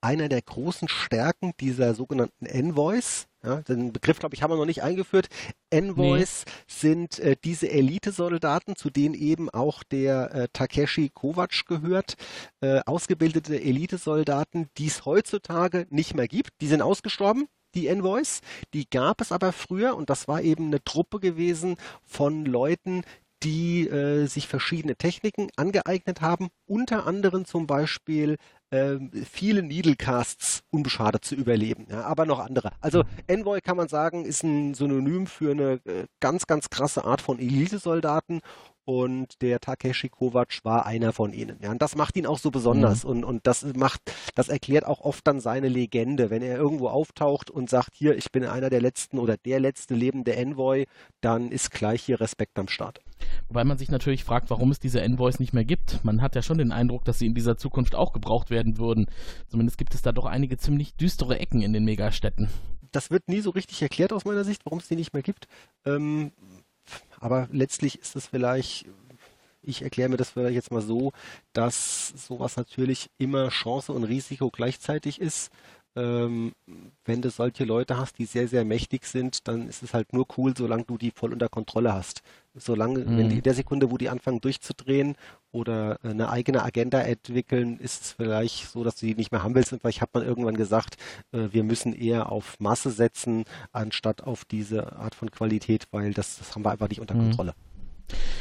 einer der großen Stärken dieser sogenannten Envoys. Ja, den Begriff, glaube ich, haben wir noch nicht eingeführt. Envoys nee. sind äh, diese Elitesoldaten, zu denen eben auch der äh, Takeshi Kovacs gehört. Äh, ausgebildete Elitesoldaten, die es heutzutage nicht mehr gibt. Die sind ausgestorben die Envoys. Die gab es aber früher und das war eben eine Truppe gewesen von Leuten, die äh, sich verschiedene Techniken angeeignet haben, unter anderem zum Beispiel äh, viele Needlecasts unbeschadet zu überleben, ja, aber noch andere. Also Envoy kann man sagen, ist ein Synonym für eine äh, ganz, ganz krasse Art von Elitesoldaten und der Takeshi Kovacs war einer von ihnen. Ja, und das macht ihn auch so besonders mhm. und, und das macht, das erklärt auch oft dann seine Legende. Wenn er irgendwo auftaucht und sagt, hier, ich bin einer der letzten oder der letzte lebende Envoy, dann ist gleich hier Respekt am Start. Wobei man sich natürlich fragt, warum es diese Envoys nicht mehr gibt. Man hat ja schon den Eindruck, dass sie in dieser Zukunft auch gebraucht werden würden. Zumindest gibt es da doch einige ziemlich düstere Ecken in den Megastädten. Das wird nie so richtig erklärt aus meiner Sicht, warum es die nicht mehr gibt. Ähm, aber letztlich ist es vielleicht, ich erkläre mir das vielleicht jetzt mal so, dass sowas natürlich immer Chance und Risiko gleichzeitig ist. Ähm, wenn du solche Leute hast, die sehr, sehr mächtig sind, dann ist es halt nur cool, solange du die voll unter Kontrolle hast. Solange, mhm. wenn die in der Sekunde, wo die anfangen durchzudrehen oder eine eigene Agenda entwickeln, ist es vielleicht so, dass du die nicht mehr haben willst. Und vielleicht hat man irgendwann gesagt, äh, wir müssen eher auf Masse setzen, anstatt auf diese Art von Qualität, weil das, das haben wir einfach nicht unter mhm. Kontrolle.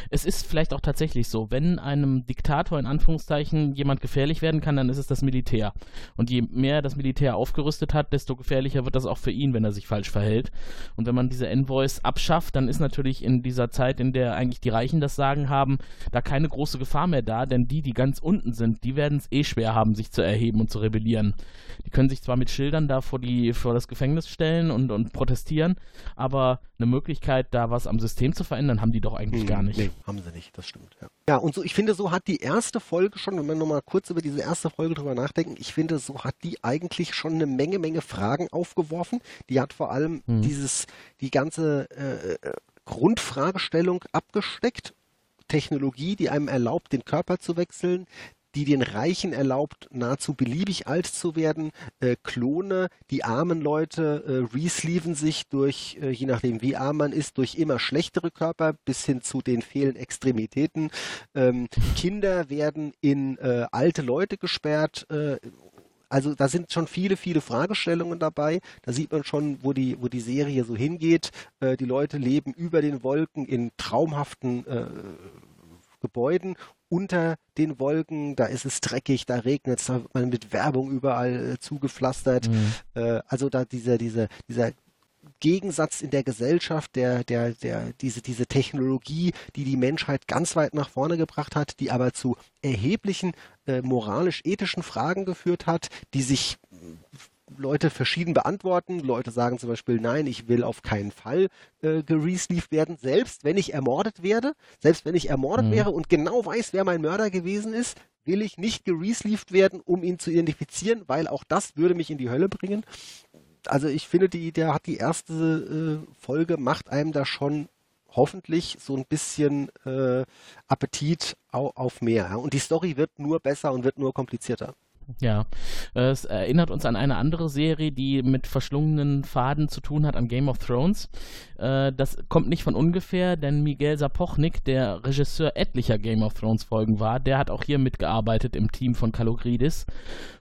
Es ist vielleicht auch tatsächlich so, wenn einem Diktator in Anführungszeichen jemand gefährlich werden kann, dann ist es das Militär. Und je mehr das Militär aufgerüstet hat, desto gefährlicher wird das auch für ihn, wenn er sich falsch verhält. Und wenn man diese Envoys abschafft, dann ist natürlich in dieser Zeit, in der eigentlich die Reichen das Sagen haben, da keine große Gefahr mehr da, denn die, die ganz unten sind, die werden es eh schwer haben, sich zu erheben und zu rebellieren. Die können sich zwar mit Schildern da vor, die, vor das Gefängnis stellen und, und protestieren, aber eine Möglichkeit, da was am System zu verändern, haben die doch eigentlich gar nicht. Nee, haben sie nicht, das stimmt. Ja. ja, und so, ich finde, so hat die erste Folge schon, wenn wir nochmal kurz über diese erste Folge drüber nachdenken, ich finde, so hat die eigentlich schon eine Menge, Menge Fragen aufgeworfen. Die hat vor allem Mhm. dieses, die ganze äh, äh, Grundfragestellung abgesteckt. Technologie, die einem erlaubt, den Körper zu wechseln, die den Reichen erlaubt, nahezu beliebig alt zu werden. Äh, Klone, die armen Leute äh, resleeven sich durch, äh, je nachdem wie arm man ist, durch immer schlechtere Körper bis hin zu den fehlenden Extremitäten. Ähm, Kinder werden in äh, alte Leute gesperrt. Äh, also da sind schon viele, viele Fragestellungen dabei. Da sieht man schon, wo die, wo die Serie so hingeht. Äh, die Leute leben über den Wolken in traumhaften äh, Gebäuden unter den Wolken, da ist es dreckig, da regnet es, da wird man mit Werbung überall äh, zugepflastert. Äh, also da dieser, dieser, dieser Gegensatz in der Gesellschaft, der, der, der, diese, diese Technologie, die die Menschheit ganz weit nach vorne gebracht hat, die aber zu erheblichen äh, moralisch-ethischen Fragen geführt hat, die sich Leute verschieden beantworten. Leute sagen zum Beispiel, nein, ich will auf keinen Fall äh, geresleeved werden, selbst wenn ich ermordet werde, selbst wenn ich ermordet Mhm. wäre und genau weiß, wer mein Mörder gewesen ist, will ich nicht geresleeved werden, um ihn zu identifizieren, weil auch das würde mich in die Hölle bringen. Also ich finde, die, der hat die erste äh, Folge, macht einem da schon hoffentlich so ein bisschen äh, Appetit au, auf mehr. Ja? Und die Story wird nur besser und wird nur komplizierter. Ja, es erinnert uns an eine andere Serie, die mit verschlungenen Faden zu tun hat, an Game of Thrones. Äh, das kommt nicht von ungefähr, denn Miguel Sapochnik, der Regisseur etlicher Game of Thrones Folgen war, der hat auch hier mitgearbeitet im Team von Kalogridis.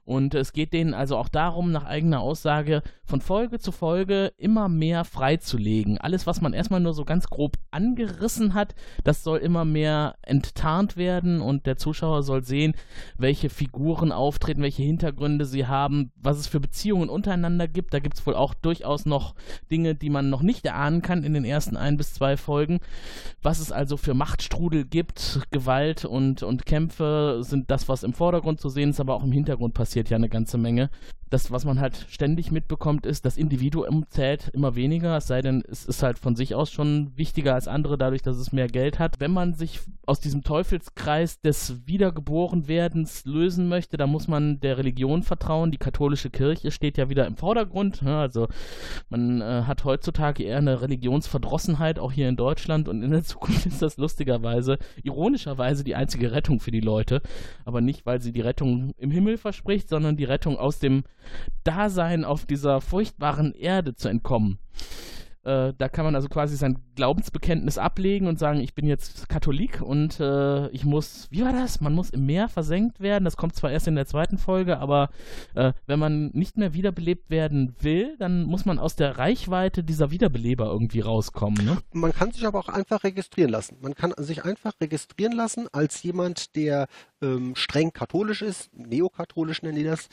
Und es geht denen also auch darum, nach eigener Aussage von Folge zu Folge immer mehr freizulegen. Alles, was man erstmal nur so ganz grob angerissen hat, das soll immer mehr enttarnt werden und der Zuschauer soll sehen, welche Figuren auftreten, welche Hintergründe sie haben, was es für Beziehungen untereinander gibt. Da gibt es wohl auch durchaus noch Dinge, die man noch nicht erahnen kann in den ersten ein bis zwei Folgen. Was es also für Machtstrudel gibt, Gewalt und, und Kämpfe sind das, was im Vordergrund zu sehen ist, aber auch im Hintergrund passiert ja eine ganze Menge. Das, was man halt ständig mitbekommt, ist, das Individuum zählt immer weniger, es sei denn, es ist halt von sich aus schon wichtiger als andere, dadurch, dass es mehr Geld hat. Wenn man sich aus diesem Teufelskreis des Wiedergeborenwerdens lösen möchte, dann muss man der Religion vertrauen. Die katholische Kirche steht ja wieder im Vordergrund. Ja, also man äh, hat heutzutage eher eine Religionsverdrossenheit, auch hier in Deutschland. Und in der Zukunft ist das lustigerweise, ironischerweise die einzige Rettung für die Leute. Aber nicht, weil sie die Rettung im Himmel verspricht, sondern die Rettung aus dem Dasein auf dieser furchtbaren Erde zu entkommen. Äh, da kann man also quasi sein Glaubensbekenntnis ablegen und sagen, ich bin jetzt Katholik und äh, ich muss, wie war das? Man muss im Meer versenkt werden. Das kommt zwar erst in der zweiten Folge, aber äh, wenn man nicht mehr wiederbelebt werden will, dann muss man aus der Reichweite dieser Wiederbeleber irgendwie rauskommen. Ne? Man kann sich aber auch einfach registrieren lassen. Man kann sich einfach registrieren lassen als jemand, der ähm, streng katholisch ist, neokatholisch nennen die das,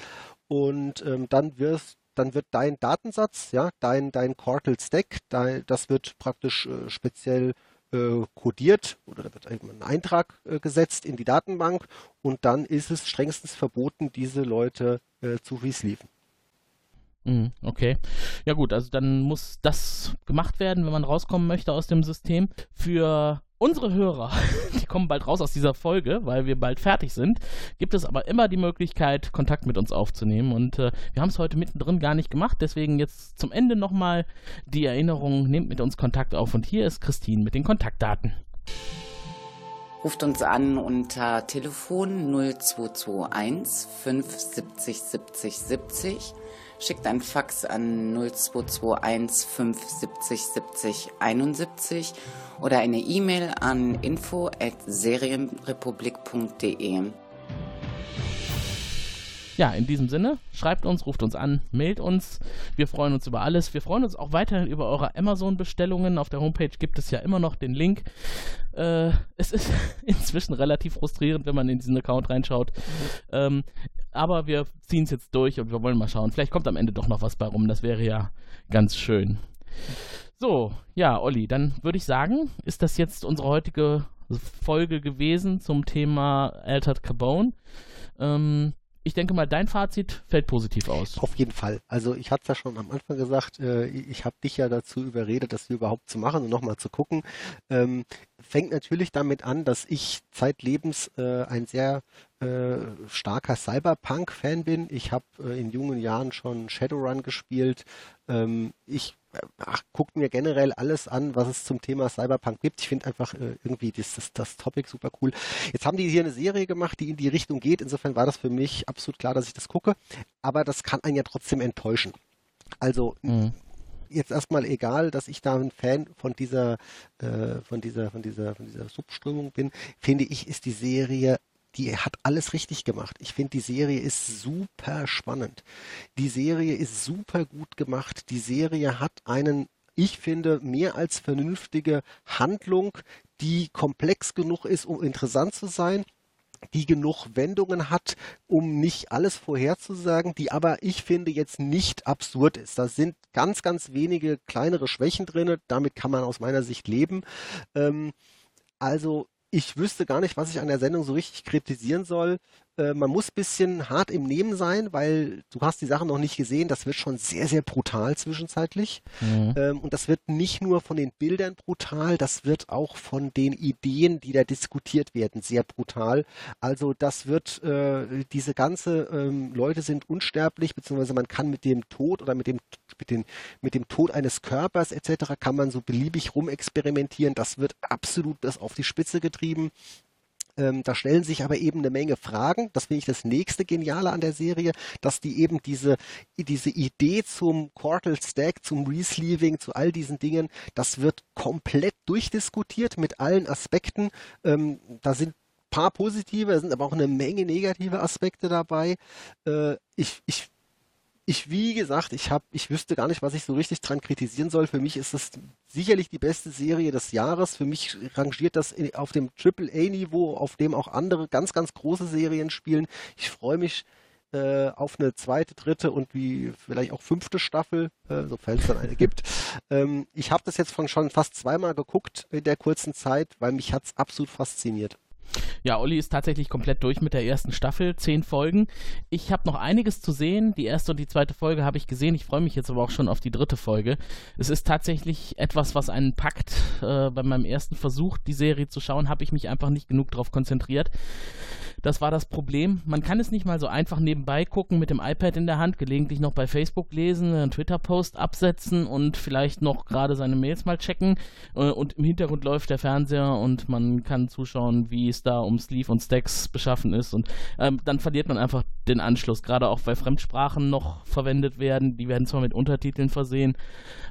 und ähm, dann wirst dann wird dein Datensatz, ja, dein, dein Cortal Stack, dein, das wird praktisch äh, speziell äh, codiert oder da wird ein Eintrag äh, gesetzt in die Datenbank und dann ist es strengstens verboten, diese Leute äh, zu resleeven. Mhm, Okay. Ja gut, also dann muss das gemacht werden, wenn man rauskommen möchte aus dem System. Für unsere Hörer, die kommen bald raus aus dieser Folge, weil wir bald fertig sind, gibt es aber immer die Möglichkeit, Kontakt mit uns aufzunehmen. Und äh, wir haben es heute mittendrin gar nicht gemacht, deswegen jetzt zum Ende nochmal die Erinnerung, nehmt mit uns Kontakt auf. Und hier ist Christine mit den Kontaktdaten. Ruft uns an unter Telefon 0221 570 70 70. Schickt ein Fax an 0221 570 70 71 oder eine E-Mail an info at serienrepublik.de. Ja, in diesem Sinne, schreibt uns, ruft uns an, mailt uns. Wir freuen uns über alles. Wir freuen uns auch weiterhin über eure Amazon-Bestellungen. Auf der Homepage gibt es ja immer noch den Link. Äh, es ist inzwischen relativ frustrierend, wenn man in diesen Account reinschaut. Ähm, aber wir ziehen es jetzt durch und wir wollen mal schauen. Vielleicht kommt am Ende doch noch was bei rum. Das wäre ja ganz schön. So, ja, Olli, dann würde ich sagen, ist das jetzt unsere heutige Folge gewesen zum Thema Altered Carbone. Ähm, ich denke mal, dein Fazit fällt positiv aus. Auf jeden Fall. Also ich hatte es ja schon am Anfang gesagt, äh, ich habe dich ja dazu überredet, das überhaupt zu machen und nochmal zu gucken. Ähm, fängt natürlich damit an, dass ich zeitlebens äh, ein sehr äh, starker Cyberpunk-Fan bin. Ich habe äh, in jungen Jahren schon Shadowrun gespielt. Ähm, ich ach, guckt mir generell alles an, was es zum Thema Cyberpunk gibt. Ich finde einfach äh, irgendwie das, das, das Topic super cool. Jetzt haben die hier eine Serie gemacht, die in die Richtung geht. Insofern war das für mich absolut klar, dass ich das gucke. Aber das kann einen ja trotzdem enttäuschen. Also mhm. jetzt erstmal egal, dass ich da ein Fan von dieser, äh, von dieser, von dieser, von dieser Subströmung bin, finde ich, ist die Serie die hat alles richtig gemacht. Ich finde, die Serie ist super spannend. Die Serie ist super gut gemacht. Die Serie hat einen, ich finde, mehr als vernünftige Handlung, die komplex genug ist, um interessant zu sein die genug Wendungen hat, um nicht alles vorherzusagen, die aber ich finde jetzt nicht absurd ist. Da sind ganz, ganz wenige kleinere Schwächen drin. Damit kann man aus meiner Sicht leben. Ähm, also ich wüsste gar nicht, was ich an der Sendung so richtig kritisieren soll. Äh, man muss ein bisschen hart im Nehmen sein, weil du hast die Sachen noch nicht gesehen. Das wird schon sehr, sehr brutal zwischenzeitlich. Mhm. Ähm, und das wird nicht nur von den Bildern brutal, das wird auch von den Ideen, die da diskutiert werden, sehr brutal. Also das wird, äh, diese ganze ähm, Leute sind unsterblich, beziehungsweise man kann mit dem Tod oder mit dem, mit, den, mit dem Tod eines Körpers etc. kann man so beliebig rumexperimentieren. Das wird absolut das auf die Spitze getrieben. Ähm, da stellen sich aber eben eine Menge Fragen. Das finde ich das nächste Geniale an der Serie, dass die eben diese, diese Idee zum Quartal Stack, zum Resleeving, zu all diesen Dingen, das wird komplett durchdiskutiert mit allen Aspekten. Ähm, da sind paar positive, da sind aber auch eine Menge negative Aspekte dabei. Äh, ich, ich ich, wie gesagt, ich habe, ich wüsste gar nicht, was ich so richtig dran kritisieren soll. Für mich ist es sicherlich die beste Serie des Jahres. Für mich rangiert das auf dem AAA-Niveau, auf dem auch andere ganz, ganz große Serien spielen. Ich freue mich äh, auf eine zweite, dritte und wie vielleicht auch fünfte Staffel, äh, sofern es dann eine gibt. Ähm, ich habe das jetzt von schon fast zweimal geguckt in der kurzen Zeit, weil mich hat es absolut fasziniert. Ja, Olli ist tatsächlich komplett durch mit der ersten Staffel, zehn Folgen. Ich habe noch einiges zu sehen. Die erste und die zweite Folge habe ich gesehen. Ich freue mich jetzt aber auch schon auf die dritte Folge. Es ist tatsächlich etwas, was einen packt. Äh, bei meinem ersten Versuch, die Serie zu schauen, habe ich mich einfach nicht genug darauf konzentriert. Das war das Problem. Man kann es nicht mal so einfach nebenbei gucken mit dem iPad in der Hand, gelegentlich noch bei Facebook lesen, einen Twitter-Post absetzen und vielleicht noch gerade seine Mails mal checken. Äh, und im Hintergrund läuft der Fernseher und man kann zuschauen, wie es da um Sleeve und Stacks beschaffen ist. Und ähm, dann verliert man einfach den Anschluss, gerade auch weil Fremdsprachen noch verwendet werden. Die werden zwar mit Untertiteln versehen,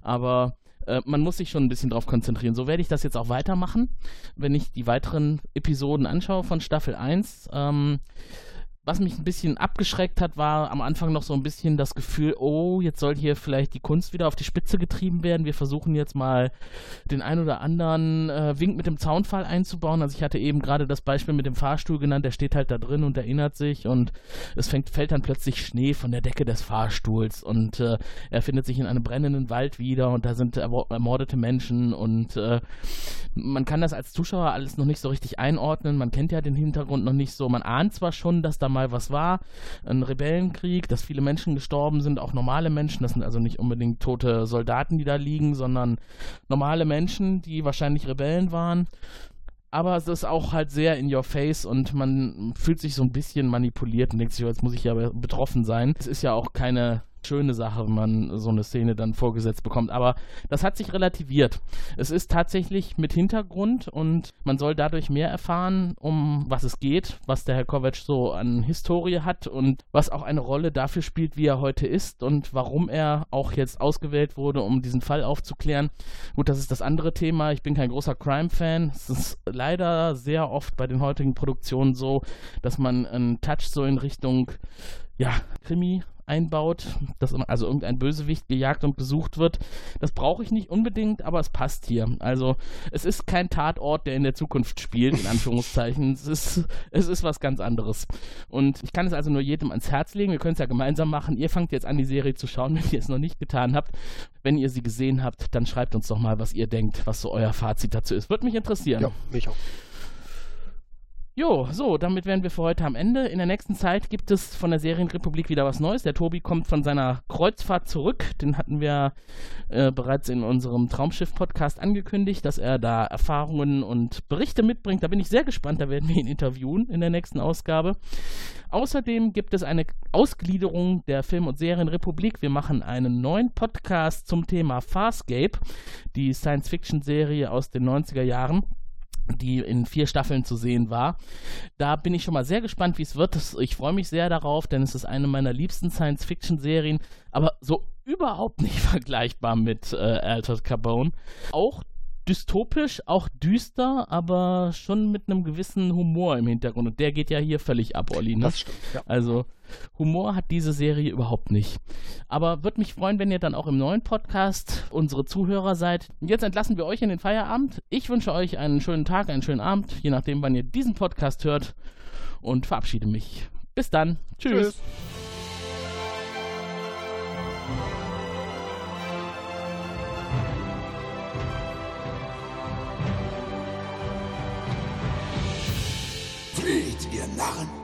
aber äh, man muss sich schon ein bisschen drauf konzentrieren. So werde ich das jetzt auch weitermachen, wenn ich die weiteren Episoden anschaue von Staffel 1. Ähm, was mich ein bisschen abgeschreckt hat, war am Anfang noch so ein bisschen das Gefühl, oh, jetzt soll hier vielleicht die Kunst wieder auf die Spitze getrieben werden. Wir versuchen jetzt mal den ein oder anderen äh, Wink mit dem Zaunfall einzubauen. Also ich hatte eben gerade das Beispiel mit dem Fahrstuhl genannt, der steht halt da drin und erinnert sich und es fängt, fällt dann plötzlich Schnee von der Decke des Fahrstuhls und äh, er findet sich in einem brennenden Wald wieder und da sind ermordete Menschen und äh, man kann das als Zuschauer alles noch nicht so richtig einordnen. Man kennt ja den Hintergrund noch nicht so. Man ahnt zwar schon, dass da mal was war, ein Rebellenkrieg, dass viele Menschen gestorben sind, auch normale Menschen, das sind also nicht unbedingt tote Soldaten, die da liegen, sondern normale Menschen, die wahrscheinlich Rebellen waren. Aber es ist auch halt sehr in your face und man fühlt sich so ein bisschen manipuliert und denkt sich, oh, jetzt muss ich ja betroffen sein. Es ist ja auch keine schöne Sache, wenn man so eine Szene dann vorgesetzt bekommt. Aber das hat sich relativiert. Es ist tatsächlich mit Hintergrund und man soll dadurch mehr erfahren, um was es geht, was der Herr Kovac so an Historie hat und was auch eine Rolle dafür spielt, wie er heute ist und warum er auch jetzt ausgewählt wurde, um diesen Fall aufzuklären. Gut, das ist das andere Thema. Ich bin kein großer Crime-Fan. Es ist leider sehr oft bei den heutigen Produktionen so, dass man einen Touch so in Richtung ja, Krimi einbaut, dass also irgendein Bösewicht gejagt und besucht wird. Das brauche ich nicht unbedingt, aber es passt hier. Also es ist kein Tatort, der in der Zukunft spielt, in Anführungszeichen. es, ist, es ist was ganz anderes. Und ich kann es also nur jedem ans Herz legen. Wir können es ja gemeinsam machen. Ihr fangt jetzt an, die Serie zu schauen, wenn ihr es noch nicht getan habt. Wenn ihr sie gesehen habt, dann schreibt uns doch mal, was ihr denkt, was so euer Fazit dazu ist. Würde mich interessieren. Ja, mich auch. Jo, so, damit wären wir für heute am Ende. In der nächsten Zeit gibt es von der Serienrepublik wieder was Neues. Der Tobi kommt von seiner Kreuzfahrt zurück. Den hatten wir äh, bereits in unserem Traumschiff-Podcast angekündigt, dass er da Erfahrungen und Berichte mitbringt. Da bin ich sehr gespannt. Da werden wir ihn interviewen in der nächsten Ausgabe. Außerdem gibt es eine Ausgliederung der Film- und Serienrepublik. Wir machen einen neuen Podcast zum Thema Farscape, die Science-Fiction-Serie aus den 90er Jahren die in vier Staffeln zu sehen war. Da bin ich schon mal sehr gespannt, wie es wird. Ich freue mich sehr darauf, denn es ist eine meiner liebsten Science-Fiction-Serien, aber so überhaupt nicht vergleichbar mit äh, Altered Carbone. Auch dystopisch, auch düster, aber schon mit einem gewissen Humor im Hintergrund. Und der geht ja hier völlig ab, Olli. Ne? Das stimmt, ja. Also Humor hat diese Serie überhaupt nicht. Aber würde mich freuen, wenn ihr dann auch im neuen Podcast unsere Zuhörer seid. Und jetzt entlassen wir euch in den Feierabend. Ich wünsche euch einen schönen Tag, einen schönen Abend, je nachdem, wann ihr diesen Podcast hört. Und verabschiede mich. Bis dann. Tschüss. Tschüss. Flieht, ihr Narren!